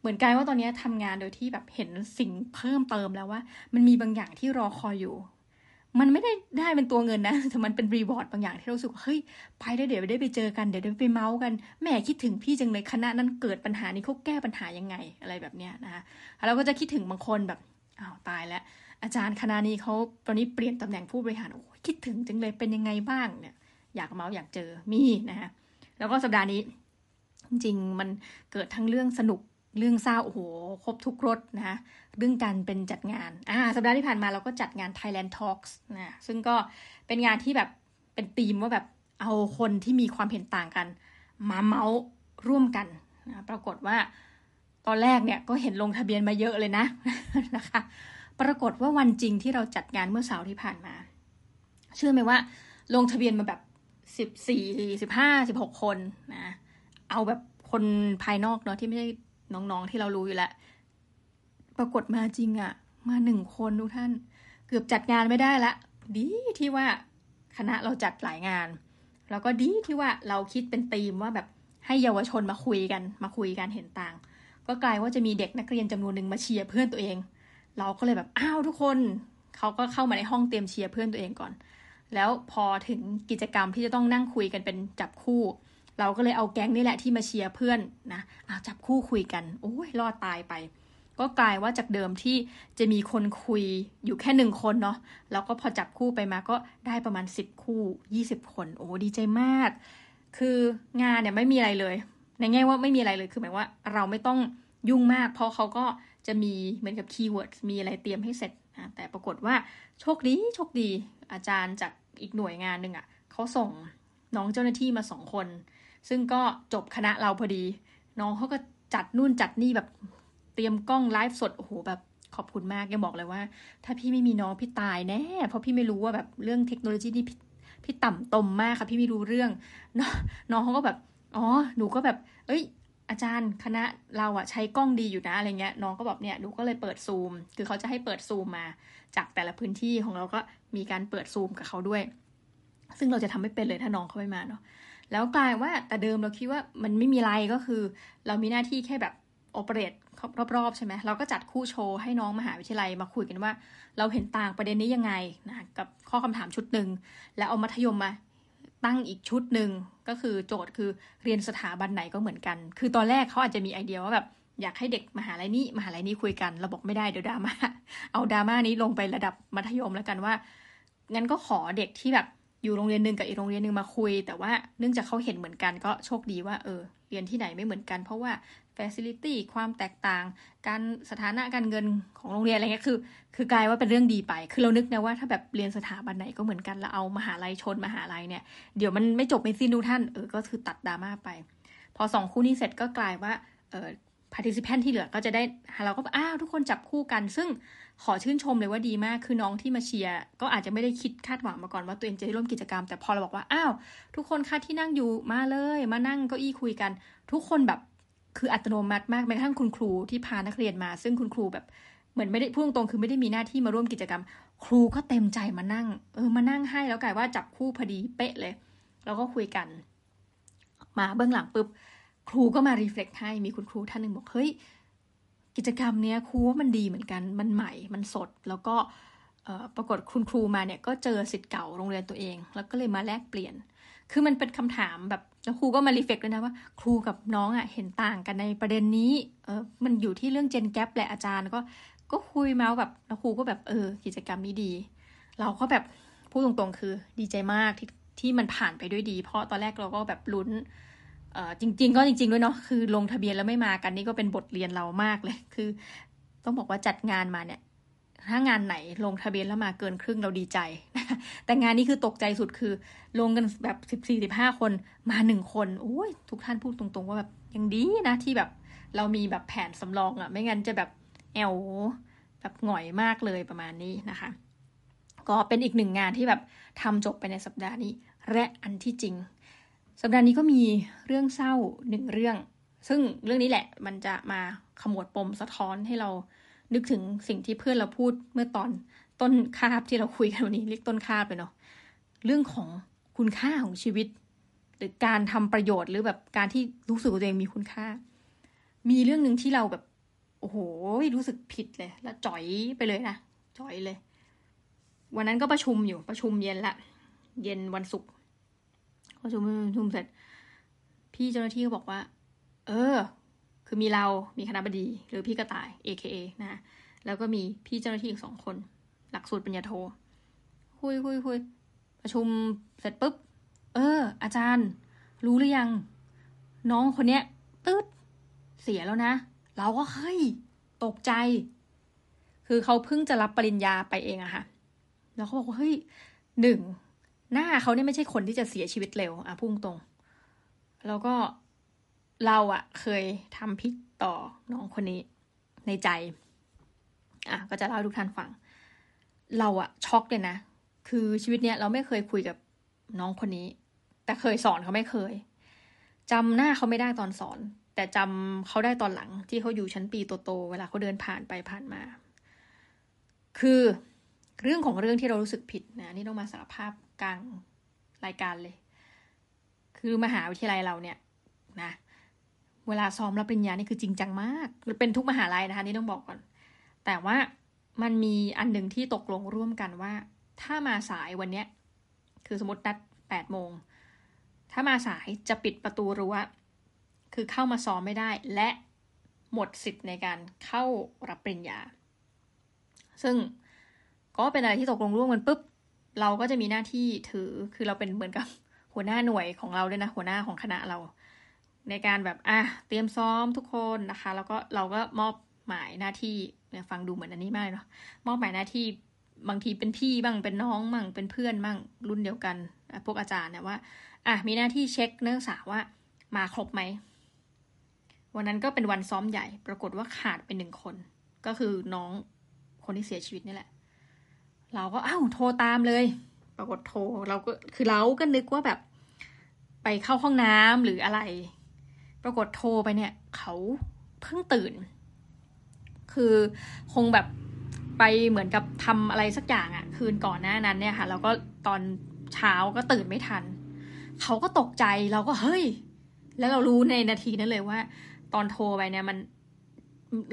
เหมือนกันว่าตอนนี้ทำงานโดยที่แบบเห็นสิ่งเพิ่มเติมแล้วว่า มันมีบางอย่างที่รอคอยอยู่ มันไม่ได้ได้เป็นตัวเงินนะ แต่มันเป็นรีวอร์ดบางอย่างที่เราสึกเฮ้ยไปได้เดี๋ยวได้ไปเจอกันเดี๋ยวได้ไปเมาส์กันแม่คิดถึงพี่จังเลยคณะนั้นเกิดปัญหานี้เขาแก้ปัญหายังไงอะไรแบบเนี้ยนะคะเราก็จะคิดถึงบางคนแบบอ้าวตายแล้ว อาจารย์คณะนี้เขาตอนนี้เปลี่ยนตำแหน่งผู้บริหารโอ้คิดถึงจังเลยเป็นยังไงบ้างเนี่ย อยากเมาส์อยากเจอมีนะคะแล้วก็สัปดาห์นี้ จริงมันเกิดทั้งเรื่องสนุกเรื่องเศร้าโอ้โหครบทุกรสนะคะ เรื่องการเป็นจัดงานอ่าสัปดาห์ที่ผ่านมาเราก็จัดงาน Thailand Talks นะซึ่งก็เป็นงานที่แบบเป็นธีมว่าแบบเอาคนที่มีความเห็นต่างกัน มาเมาส์ร่วมกันนะปรากฏว่าตอนแรกเนี่ยก็เห็นลงทะเบียนมาเยอะเลยนะนะคะ ปรากฏว่าวันจริงที่เราจัดงานเมื่อเสาร์ที่ผ่านมา เชื่อไหมว่า ลงทะเบียนมาแบบสิบสี่สิบห้าสิบหกคนนะเอาแบบคนภายนอกเนาะที่ไม่ใช่น้องๆที่เรารู้อยู่แล้ว ปรากฏมาจริงอะ่ะ มาหนึ่งคนทุกท่าน เกือบจัดงานไม่ได้ละ ดีที่ว่าคณะเราจัดหลายงาน แล้วก็ดีที่ว่าเราคิดเป็นธีมว่าแบบให้เยาวชนมาคุยกัน มาคุยกันเห็นต่าง ก็กลายว่าจะมีเด็กนักเรียนจำนวนหนึ่งมาเชียร์เพื่อนตัวเอง เราก็เลยแบบอ้าวทุกคนเขาก็เข้ามาในห้องเตรียมเชียร์เพื่อนตัวเองก่อน แล้วพอถึงกิจกรรมที่จะต้องนั่งคุยกันเป็นจับคู่ เราก็เลยเอาแก๊งนี่แหละที่มาเชียร์เพื่อนนะอาจับคู่คุยกันโอ้ยรอดตายไป ก็กลายว่าจากเดิมที่จะมีคนคุยอยู่แค่หนึ่งคนเนาะแล้วก็พอจับคู่ไปมาก็ได้ประมาณสิบคู่ยี่สิบคน โอ้ดีใจมาก คืองานเนี่ยไม่มีอะไรเลย ในแง่ว่าไม่มีอะไรเลยคือหมายว่าเราไม่ต้องยุ่งมาก เพราะเขาก็จะมีเหมือนกับ keyword มีอะไรเตรียมให้เสร็จนะแต่ปรากฏว่าโชคดีโชคดี อาจารย์จากอีกหน่วยงานหนึ่งอะ่ะเขาส่งน้องเจ้าหน้าที่มาสองคน ซึ่งก็จบคณะเราพอดี น้องเขาก็จัดนู่นจัดนี่แบบ เตรียมกล้องไลฟ์สดโอ้โหแบบขอบคุณมากยังบอกเลยว่า ถ้าพี่ไม่มีน้องพี่ตายแน่เพราะพี่ไม่รู้ว่าแบบเรื่องเทคโนโลยีนี่พี่ต่ำตมมากค่ะ พี่ไม่รู้เรื่องน้องเขาก็แบบอ๋อหนูก็แบบ เอ้ย อาจารย์คณะเราอะใช้กล้องดีอยู่นะอะไรเงี้ยน้องก็แบอกเนี่ยหนูก็เลยเปิดซูม คือเขาจะให้เปิดซูมมา จากแต่ละพื้นที่ของเราก็มีการเปิดซูมกับเขาด้วย ซึ่งเราจะทำไม่เป็นเลยถ้าน้องเขาไม่มาเนาะแล้วกลายว่าแต่เดิมเราคิดว่ามันไม่มีไรก็คือ เรามีหน้าที่แค่แบบ โอเปเรตรอบๆ ใช่ไหมเราก็จัดคู่โชว์ให้น้องมหาวิทยาลัยมาคุยกันว่า เราเห็นต่างประเด็นนี้ยังไงนะกับข้อคำถามชุดหนึ่งแล้วเอามัธยมมาตั้งอีกชุดหนึ่งก็คือโจทย์คือเรียนสถาบันไหนก็เหมือนกัน คือตอนแรกเขาอาจจะมีไอเดียว่าแบบอยากให้เด็กมหาลัยนี้มหาลัยนี้คุยกันเราบอกไม่ได้เดี๋ยวดราม่าเอาดราม่านี้ลงไประดับมัธยมแล้วกันว่างั้นก็ขอเด็กที่แบบอยู่โรงเรียนหนึ่งกับอีกโรงเรียนหนึ่งมาคุย แต่ว่าเนื่องจากเขาเห็นเหมือนกันก็โชคดีว่าเออเรียนที่ไหนไม่เหมือนกัน เพราะว่า facility ความแตกต่าง การสถานะการเงินของโรงเรียนอะไรเงี้ยคือ คือกลายว่าเป็นเรื่องดีไป คือเรานึกนะว่าถ้าแบบเรียนสถาบันไหนก็เหมือนกันแล้วเอามหาลัยชนมหาลัยเนี่ยเดี๋ยวมันไม่จบไม่สิ้นทุกท่านเออก็คือตัดดราม่าไป พอสองคู่นี้เสร็จก็กลายว่าเออ participant ที่เหลือก็จะได้เราก็อ้าวทุกคนจับคู่กัน ซึ่งขอชื่นชมเลยว่าดีมากคือน้องที่มาเชียร์ก็อาจจะไม่ได้คิดคาดหวังมาก่อนว่าตัวเองจะได้ร่วมกิจกรรม แต่พอเราบอกว่าอ้าวทุกคนค่าที่นั่งอยู่มาเลย มานั่งเก้าอี้คุยกัน ทุกคนแบบ คืออัตโนมัติมากแม้กระทั่งคุณครูที่พานักเรียนมา ซึ่งคุณครูแบบเหมือนไม่ได้พูดตรงคือไม่ได้มีหน้าที่มาร่วมกิจกรรม ครูก็เต็มใจมานั่ง เออมานั่งให้แล้วกลายว่าจับคู่พอดีเป๊ะเลย แล้วก็คุยกัน มาเบื้องหลังปุ๊บครูก็มารีเฟล็กให้มีคุณครูท่านหนึ่งบอกเฮ้ยกิจกรรมเนี้ยครูว่ามันดีเหมือนกันมันใหม่มันสด แล้วก็ปรากฏคุณครูมาเนี่ยก็เจอสิทธิ์เก่าโรงเรียนตัวเอง แล้วก็เลยมาแลกเปลี่ยน คือมันเป็นคำถามแบบแล้วครูก็มารีเฟกด้วยนะว่า ครูกับน้องอะ่ะเห็นต่างกันในประเด็นนี้เออมันอยู่ที่เรื่องเจนแกปแหละอาจารย์ก็ก็คุยมาแบบแล้วครูก็แบบเออ กิจกรรมนี้ดี เราก็แบบพูดตรงๆ คือดีใจมากที่ที่มันผ่านไปด้วยดี เพราะตอนแรกเราก็แบบลุ้นเออจริง ๆ ก็จริง ๆ ด้วยเนาะคือลงทะเบียนแล้วไม่มากันนี่ก็เป็นบทเรียนเรามากเลย คือ ต้องบอกว่าจัดงานมาเนี่ย ถ้างานไหนลงทะเบียนแล้วมาเกินครึ่งเราดีใจ แต่งานนี้คือตกใจสุดคือ ลงกันแบบสิบสี่สิบห้าคนมาหนึ่งคนโอ้ยทุกท่านพูดตรงๆว่าแบบยังดีนะที่แบบเรามีแบบแผนสำรองอะ่ะไม่งั้นจะแบบแอลแบบหง่อยมากเลยประมาณนี้นะคะ ก็เป็นอีกหนึ่งงานที่แบบทำจบไปในสัปดาห์นี้และอันที่จริง สัปดาห์นี้ก็มีเรื่องเศร้าหนึ่งเรื่อง ซึ่งเรื่องนี้แหละมันจะมาขมวดปมสะท้อนให้เรา นึกถึงสิ่งที่เพื่อนเราพูดเมื่อตอนต้นคาบที่เราคุยกันวันนี้เรียกต้นคาบไปเนาะเรื่องของคุณค่าของชีวิต หรือการทำประโยชน์หรือแบบการที่รู้สึกตัวเองมีคุณค่า มีเรื่องหนึ่งที่เราแบบโอ้โหรู้สึกผิดเลย แล้วจ่อยไปเลยนะจ่อยเลย วันนั้นก็ประชุมอยู่ประชุมเย็นละเย็นวันศุกร์ประชุมประชุมเสร็จ พี่เจ้าหน้าที่ก็บอกว่า เออ คือมีเรา มีคณะบดี หรือพี่กระต่าย AKA นะแล้วก็มีพี่เจ้าหน้าที่อีกสองคน หลักสูตรปัญญาโท คุยคุยคุยประชุมเสร็จปุ๊บ เออ อาจารย์ รู้หรือยัง น้องคนเนี้ยตืดเสียแล้วนะ เราก็เฮ้ย ตกใจ คือเขาเพิ่งจะรับปริญญาไปเองอะค่ะ แล้วเขาบอกว่าเฮ้ยหนึ่งหน้าเขาเนี่ยไม่ใช่คนที่จะเสียชีวิตเร็วอะพุ่งตรง แล้วก็ เราอะเคยทำผิดต่อน้องคนนี้ในใจ อะก็จะเล่าทุกท่านฟัง เราอะช็อกเลยนะ คือชีวิตเนี้ยเราไม่เคยคุยกับน้องคนนี้ แต่เคยสอนเขาไม่เคยจำหน้าเขาไม่ได้ตอนสอน แต่จำเขาได้ตอนหลัง ที่เขาอยู่ชั้นปีโตๆเวลาเขาเดินผ่านไปผ่านมา คือเรื่องของเรื่องที่เรารู้สึกผิดนะนี่ต้องมาสารภาพกลางรายการเลย คือมหาวิทยาลัยเราเนี่ยนะ เวลาซ้อมรับปริญญานี่คือจริงจังมากเป็นทุกมหาลัยนะคะนี่ต้องบอกก่อน แต่ว่ามันมีอันหนึ่งที่ตกลงร่วมกันว่า ถ้ามาสายวันเนี้ย คือสมมตินัดแปดโมง ถ้ามาสายจะปิดประตูรั้วคือเข้ามาซ้อมไม่ได้ และหมดสิทธิ์ในการเข้ารับปริญญา ซึ่งก็เป็นอะไรที่ตกลงร่วมกันปุ๊บ เราก็จะมีหน้าที่ถือคือเราเป็นเหมือนกับหัวหน้าหน่วยของเราด้วยนะ หัวหน้าของคณะเรา ในการแบบอะเตรียมซ้อมทุกคนนะคะ แล้วก็เราก็มอบหมายหน้าที่เนี่ยฟังดูเหมือนอันนี้มากเนาะมอบหมายหน้าที่บางทีเป็นพี่บ้างเป็นน้องบ้างเป็นเพื่อนบ้างรุ่นเดียวกัน พวกอาจารย์เนี่ยว่าอะมีหน้าที่เช็คนักศึกษาว่ามาครบไหมวันนั้นก็เป็นวันซ้อมใหญ่ ปรากฏว่าขาดเป็นหนึ่งคน ก็คือน้องคนที่เสียชีวิตนี่แหละ เราก็อ้าวโทรตามเลย ปรากฏโทรเราก็คือเราก็นึกว่าแบบ ไปเข้าห้องน้ำหรืออะไร ปรากฏโทรไปเนี่ยเขาเพิ่งตื่น คือคงแบบไปเหมือนกับทำอะไรสักอย่างอะ่ะคืนก่อนหน้านั้นเนี่ยค่ะ แล้วก็ตอนเช้าก็ตื่นไม่ทัน เขาก็ตกใจเราก็เฮ้ย แล้วเรารู้ในนาทีนั้นเลยว่า ตอนโทรไปเนี่ยมัน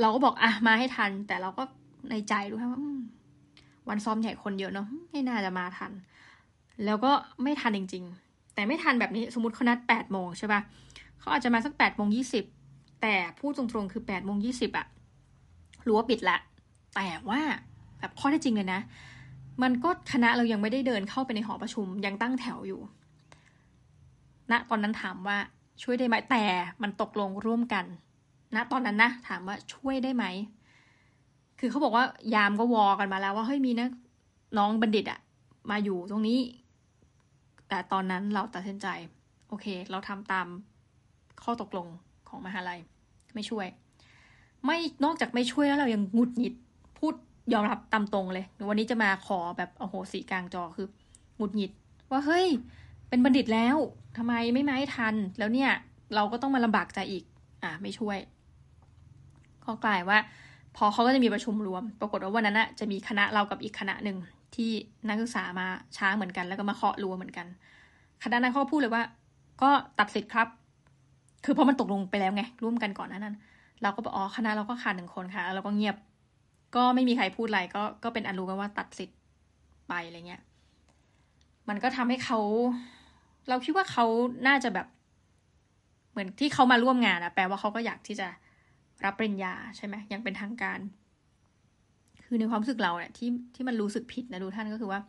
เราก็บอกอะมาให้ทัน แต่เราก็ในใจรู้ว่าวันซ้อมใหญ่คนเยอะเนาะไม่น่าจะมาทัน แล้วก็ไม่ทันจริง ๆ แต่ไม่ทันแบบนี้สมมติเขานัดแปดโมงใช่ปะ่ะ เขาอาจจะมาสักแปดโมงยี่สิบแต่พูดตรงๆคือแปดโมงยี่สิบอะรู้วปิดละ แต่ว่าแบบข้อที่จริงเลยนะ มันก็คณะเรายังไม่ได้เดินเข้าไปในหอประชุมยังตั้งแถวอยู่ณนะตอนนั้นถามว่าช่วยได้ไหมแต่มันตกลงร่วมกันณนะตอนนั้นนะถามว่าช่วยได้ไหมคือเขาบอกว่ายามก็วอกันมาแล้วว่าเฮ้ยมีนะน้องบัณฑิตอะมาอยู่ตรงนี้ แต่ตอนนั้นเราตัดสินใจ โอเค เราทำตาม ข้อตกลงของมหาลัย ไม่ช่วย ไม่นอกจากไม่ช่วยแล้วเรายังงุดหงิดพูดยอมรับตามตรงเลย วันนี้จะมาขอแบบโอ้โหสีกลางจอคือหงุดหงิด ว่าเฮ้ย เป็นบัณฑิตแล้วทำไมไม่มาให้ทัน แล้วเนี่ย เราก็ต้องมาลำบากใจอีก อะไม่ช่วยก็กลายว่า พอเขาก็จะมีประชุมรวม ปรากฏว่าวันนั้นอะจะมีคณะเรากับอีกคณะหนึ่งที่นักศึกษามาช้าเหมือนกัน แล้วก็มาเคาะรัวเหมือนกัน คณะนั้นเขาพูดเลยว่า ก็ตัดสิทธิ์ครับ คือพอมันตกลงไปแล้วไงร่วมกันก่อนนั้นเราก็บอกอ๋อคณะเราก็ขาดหนึ่งคนค่ะเราก็เงียบ ก็ไม่มีใครพูดอะไรก็ก็เป็นอันรู้กันว่าตัดสิทธิ์ไปอะไรเงี้ย มันก็ทำให้เขา เราคิดว่าเขาน่าจะแบบ เหมือนที่เขามาร่วมงานอะแปลว่าเขาก็อยากที่จะรับปริญญาใช่ไหมยังเป็นทางการ คือในความรู้สึกเราเนี่ยที่ที่มันรู้สึกผิดนะดูท่านก็คือว่า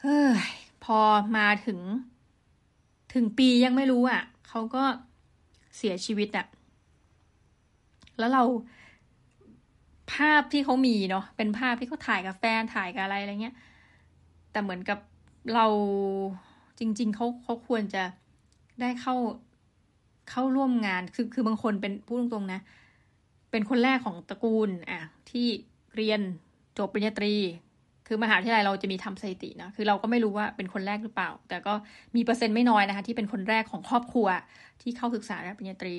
เฮ้ยพอมาถึง ถึงปียังไม่รู้อะ่ะ เขาก็เสียชีวิตอะ่ะแล้วเราภาพที่เขามีเนาะเป็นภาพที่เขาถ่ายกับแฟนถ่ายกับอะไรอะไรเงี้ย แต่เหมือนกับเราจริง ๆเขาเขาควรจะได้เข้าเข้าร่วมงานคือคือบางคนเป็นพูดตรงๆนะ เป็นคนแรกของตระกูลอะที่เรียนจบปริญญาตรี คือมหาวิทยาลัยเราจะมีทำสถิตินะ คือเราก็ไม่รู้ว่าเป็นคนแรกหรือเปล่า แต่ก็มีเปอร์เซ็นต์ไม่น้อยนะคะ ที่เป็นคนแรกของครอบครัวที่เข้าศึกษาระดับปริญญาตรี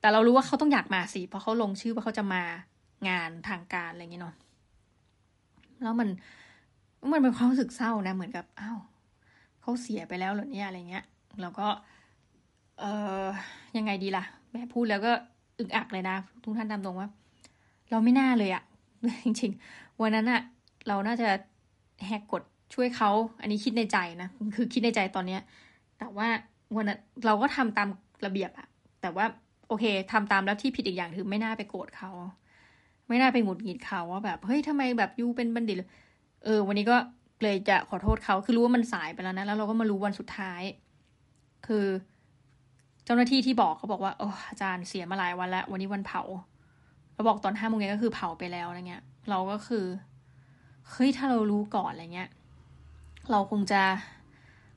แต่เรารู้ว่าเขาต้องอยากมาสิ เพราะเขาลงชื่อว่าเขาจะมางานทางการอะไรอย่างเงี้ยเนาะ แล้วมันมันเป็นความรู้สึกเศร้านะ เหมือนกับอ้าวเขาเสียไปแล้วเหรอเนี่ยอะไรเงี้ย แล้วก็ เออยังไงดีล่ะ แม่พูดแล้วก็อึกอักเลยนะ ทุกท่านตามตรงว่า เราไม่น่าเลยอะจริงๆวันนั้นอะ เราน่าจะแหกกฎช่วยเขาอันนี้คิดในใจนะ คือคิดในใจตอนเนี้ย แต่ว่าวันนั้นเราก็ทำตามระเบียบอะแต่ว่าโอเคทำตามแล้วที่ผิดอีกอย่างคือไม่น่าไปโกรธเขาไม่น่าไปหงุดหงิดเขาว่าแบบเฮ้ยทำไมแบบยูเป็นบัณฑิตเออ วันนี้ก็เลยจะขอโทษเขาคือรู้ว่ามันสายไปแล้วนะแล้วเราก็มารู้วันสุดท้าย คือ เจ้าหน้าที่ที่บอกเขาบอกว่าโอ้อาจารย์เสียมาหลายวันแล้ว วันนี้วันเผาเราบอกตอนห้าโมงเย็นก็คือเผาไปแล้วอะไรเงี้ย เราก็คือ เฮ้ยถ้าเรารู้ก่อนอะไรเงี้ย เราคงจะ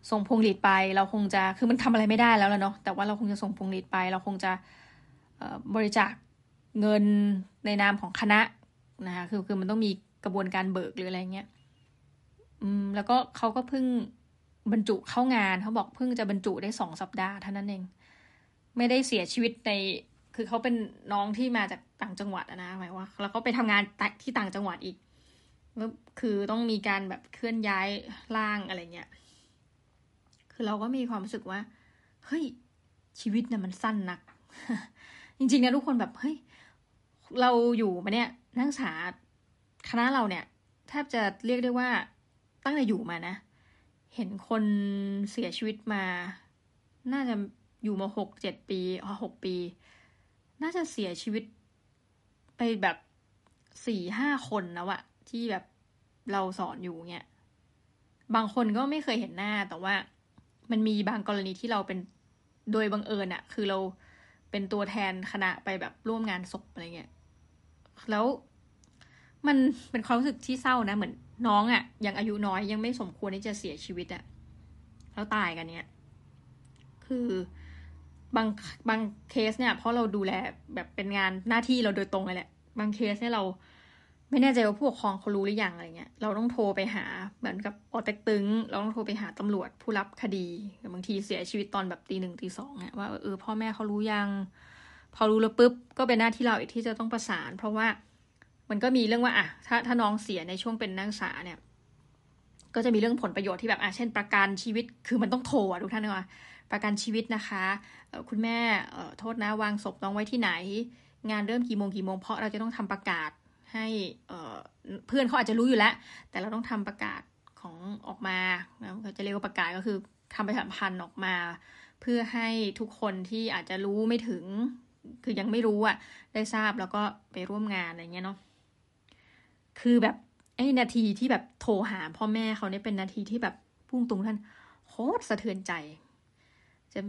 ส่งพวงหลีดไป เราคงจะคือมันทำอะไรไม่ได้แล้วแล้วเนาะแต่ว่าเราคงจะส่งพวงหลีดไป เราคงจะบริจาคเงินในนามของคณะนะคะคือคือมันต้องมีกระบวนการเบิกหรืออะไรเงี้ยอืมแล้วก็เขาก็เพิ่งบรรจุเข้างานเขาบอกเพิ่งจะบรรจุได้สองสัปดาห์เท่านั้นเอง ไม่ได้เสียชีวิตใน คือเขาเป็นน้องที่มาจากต่างจังหวัดนะหมายว่า แล้วก็ไปทำงานที่ต่างจังหวัดอีก คือต้องมีการแบบเคลื่อนย้ายร่างอะไรเงี้ย คือเราก็มีความรู้สึกว่า เฮ้ย ชีวิตเนี่ยมันสั้นนัก จริงๆนะทุกคนแบบเฮ้ยเราอยู่มาเนี่ยนักศึกษาคณะเราเนี่ยแทบจะเรียกได้ว่าตั้งแต่อยู่มานะ เห็นคนเสียชีวิตมา น่าจะอยู่มาหกเจ็ดปีอ๋อหกปี น่าจะเสียชีวิตไปแบบสี่ห้าคนแล้วอะ ที่แบบเราสอนอยู่เนี่ยบางคนก็ไม่เคยเห็นหน้าแต่ว่ามันมีบางกรณีที่เราเป็นโดยบังเอิญอะคือเราเป็นตัวแทนคณะไปแบบร่วมงานศพอะไรเงี้ยแล้วมันเป็นความรู้สึกที่เศร้านะ เหมือนน้องอะยังอายุน้อยยังไม่สมควรที่จะเสียชีวิตอะแล้วตายกันเนี่ย คือบางบางเคสเนี่ยเพราะเราดูแลแบบเป็นงานหน้าที่เราโดยตรงเลยแหละ บางเคสเนี่ยเรา ไม่แน่ใจว่าผู้ปกครองเขารู้หรือยังอะไรเงี้ย เราต้องโทรไปหาเหมือนกับออเต็กตึง เราต้องโทรไปหาตำรวจผู้รับคดีบางทีเสียชีวิตตอนแบบตีหนึ่งตีสองเนี่ยว่าเออพ่อแม่เขารู้ยัง พอรู้แล้วปุ๊บก็เป็นหน้าที่เราอีกที่จะต้องประสาน เพราะว่ามันก็มีเรื่องว่าอะถ้าถ้าน้องเสียในช่วงเป็นนักศึกษาเนี่ย ก็จะมีเรื่องผลประโยชน์ที่แบบอะเช่น ประกันชีวิตคือมันต้องโทรอะทุกท่านว่าประกันชีวิตนะคะคุณแม่โทษนะวางศพน้องไว้ที่ไหน งานเริ่มกี่โมงกี่โมงเพราะเราจะต้องทำประกาศ ให้เพื่อนเขาอาจจะรู้อยู่แล้ว แต่เราต้องทำประกาศของออกมาเราจะเรียกว่าประกาศก็คือทำประชาสัมพันธ์ออกมา เพื่อให้ทุกคนที่อาจจะรู้ไม่ถึง คือยังไม่รู้อะ ได้ทราบแล้วก็ไปร่วมงานอะไรเงี้ยเนาะคือแบบไอ้นาทีที่แบบโทรหาพ่อแม่เขาเนี่ยเป็นนาทีที่แบบพุ่งตรงท่านโคตรสะเทือนใจ จะ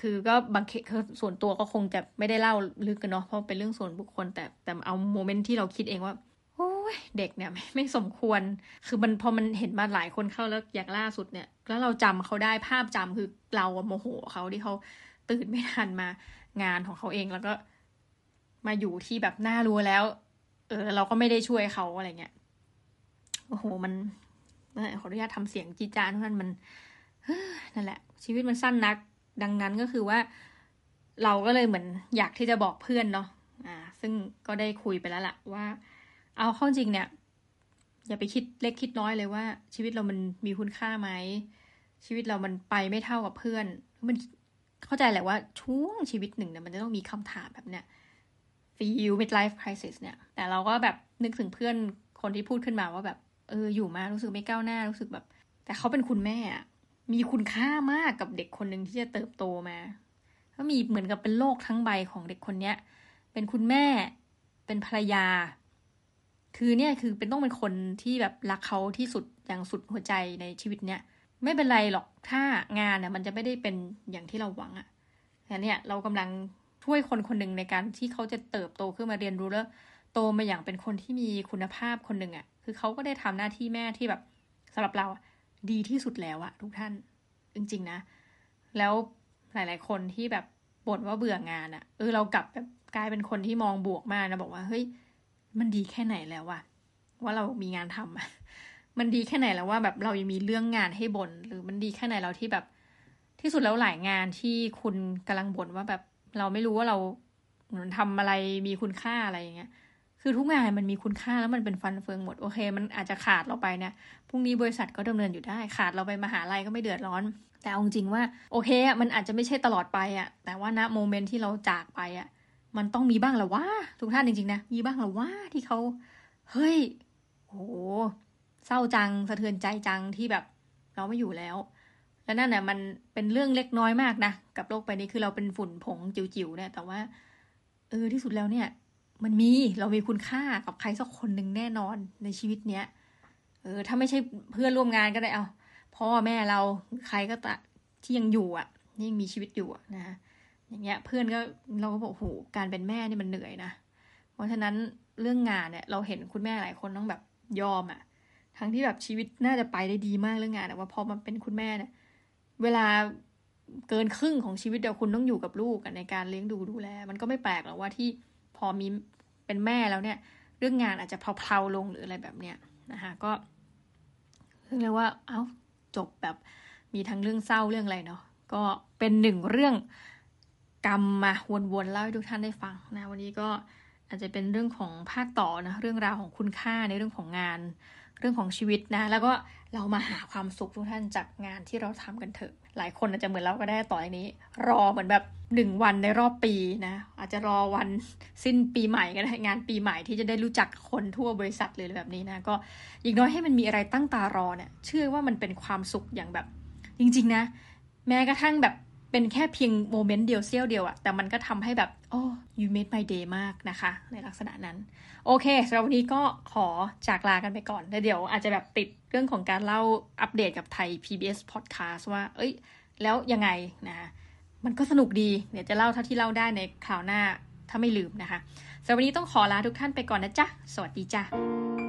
คือก็บางเคสส่วนตัวก็คงจะไม่ได้เล่าลึกกันเนาะเพราะเป็นเรื่องส่วนบุคคล แต่แต่เอาโมเมนต์ที่เราคิดเองว่าโอ้ยเด็กเนี่ยไม่ไม่สมควร คือมันพอมันเห็นมาหลายคนเข้าแล้วอย่างล่าสุดเนี่ย แล้วเราจำเขาได้ภาพจำคือเราโมโหเขาที่เขาตื่นไม่ทันมางานของเขาเองแล้วก็มาอยู่ที่แบบหน่ารู้แล้ว เออ เราก็ไม่ได้ช่วยเขาอะไรเงี้ยโอ้โหมันขออนุญาตทำเสียงจีจานทุกท่านมันนั่นแหละ ชีวิตมันสั้นนัก ดังนั้นก็คือว่าเราก็เลยเหมือนอยากที่จะบอกเพื่อนเนาะอ่า ซึ่งก็ได้คุยไปแล้วล่ะว่า เอาข้าจริงเนี่ย อย่าไปคิดเล็กคิดน้อยเลยว่า ชีวิตเรามันมีคุณค่าไหมชีวิตเรามันไปไม่เท่ากับเพื่อน มันเข้าใจแหละว่าช่วงชีวิตหนึ่งเนี่ยมันจะต้องมีคำถามแบบเนี้ย feel midlife crisis เนี่ย แต่เราก็แบบนึกถึงเพื่อนคนที่พูดขึ้นมาว่าแบบ เอออยู่มารู้สึกไม่ก้าวหน้ารู้สึกแบบ แต่เขาเป็นคุณแม่อะ มีคุณค่ามากกับเด็กคนหนึ่งที่จะเติบโตมาก็มีเหมือนกับเป็นโลกทั้งใบของเด็กคนเนี้ย เป็นคุณแม่ เป็นภรรยา คือเนี่ยคือเป็นต้องเป็นคนที่แบบรักเขาที่สุดอย่างสุดหัวใจในชีวิตเนี้ยไม่เป็นไรหรอกถ้างานเนี่ยมันจะไม่ได้เป็นอย่างที่เราหวังอะแต่เนี่ยเรากำลังช่วยคนคนหนึ่งในการที่เขาจะเติบโตขึ้นมาเรียนรู้แล้วโตมาอย่างเป็นคนที่มีคุณภาพคนหนึ่งอะคือเขาก็ได้ทำหน้าที่แม่ที่แบบสำหรับเรา ดีที่สุดแล้วอะทุกท่าน จริง ๆ นะ แล้วหลาย ๆ คนที่แบบบ่นว่าเบื่องานอะเออเรากลับแบบกลายเป็นคนที่มองบวกมากนะบอกว่าเฮ้ยมันดีแค่ไหนแล้วอะว่าเรามีงานทำอะมันดีแค่ไหนแล้วว่าแบบเรายังมีเรื่องงานให้บน่นหรือมันดีแค่ไหนเราที่แบบ ที่สุดแล้วหลายงานที่คุณกำลังบ่นว่าแบบเราไม่รู้ว่าเราทำอะไรมีคุณค่าอะไรอย่างเงี้ย คือทุกงานมันมีคุณค่าแล้วมันเป็นฟันเฟืองหมดโอเค มันอาจจะขาดเราไปเนี่ยพรุ่งนี้บริษัทก็ดำเนินอยู่ได้ขาดเราไปมหาลัยก็ไม่เดือดร้อน แต่เอาจริงว่า โอเคอะมันอาจจะไม่ใช่ตลอดไปอะแต่ว่าณโมเมนต์ที่เราจากไปอะมันต้องมีบ้างแหละว่าทุกท่านจริงๆนะมีบ้างแหละว่าที่เขาเฮ้ยโหเศร้าจังสะเทือนใจจังที่แบบเราไม่อยู่แล้ว แล้วนั่นน่ะมันเป็นเรื่องเล็กน้อยมากนะกับโลกใบนี้คือเราเป็นฝุ่นผงจิ๋วๆเนี่ยแต่ว่าเออที่สุดแล้วเนี่ย มันมีเรามีคุณค่ากับใครสักคนหนึ่งแน่นอนในชีวิตเนี้ย เออ ถ้าไม่ใช่เพื่อนร่วมงานก็ได้เอาพ่อแม่เราใครก็ตะที่ยังอยู่อะยังมีชีวิตอยู่นะอย่างเงี้ย เพื่อนก็เราก็บอกโหการเป็นแม่นี่มันเหนื่อยนะ เพราะฉะนั้นเรื่องงานเนี่ย เราเห็นคุณแม่หลายคนต้องแบบยอมอะ ทั้งที่แบบชีวิตน่าจะไปได้ดีมากเรื่องงานแต่ว่าพอมาเป็นคุณแม่เนี่ย เวลาเกินครึ่งของชีวิตเดียวคุณต้องอยู่กับลูกในการเลี้ยงดูดูแล มันก็ไม่แปลกหรอกว่าที่ พอมีเป็นแม่แล้วเนี่ย เรื่องงานอาจจะเพลาๆลงหรืออะไรแบบเนี้ยนะคะก็เรียกว่าเอา้าจบแบบมีทั้งเรื่องเศร้าเรื่องอะไรเนาะก็เป็นหนึ่งเรื่องกรรมมาวนๆเล่าให้ทุกท่านได้ฟังนะวันนี้ก็อาจจะเป็นเรื่องของภาคต่อนะเรื่องราวของคุณค่าในเรื่องของงาน เรื่องของชีวิตนะ แล้วก็เรามาหาความสุขทุกท่านจากงานที่เราทำกันเถอะ หลายคนอาจจะเหมือนเราก็ได้ต่ออนนี้ รอเหมือนแบบหนึ่งวันในรอบปีนะ อาจจะรอวันสิ้นปีใหม่ก็ได้งานปีใหม่ที่จะได้รู้จักคนทั่วบริษัทเลยแบบนี้นะก็อย่างน้อยให้มันมีอะไรตั้งตารอเนี่ยเชื่อว่ามันเป็นความสุขอย่างแบบ จริง ๆ นะ แม้กระทั่งแบบ เป็นแค่เพียงโมเมนต์เดียวเสี้ยวเดียวอะแต่มันก็ทำให้แบบโอ้ you made my day มากนะคะ ในลักษณะนั้น โอเคสำหรับวันนี้ก็ขอจากลากันไปก่อนแล้วเดี๋ยวอาจจะแบบติดเรื่องของการเล่าอัปเดตกับไทย PBS Podcast ว่า เอ้ย แล้วยังไงนะมันก็สนุกดี เดี๋ยวจะเล่าเท่าที่เล่าได้ในคราวหน้าถ้าไม่ลืมนะคะสำหรับวันนี้ต้องขอลาทุกท่านไปก่อนนะจ๊ะ สวัสดีจ้ะ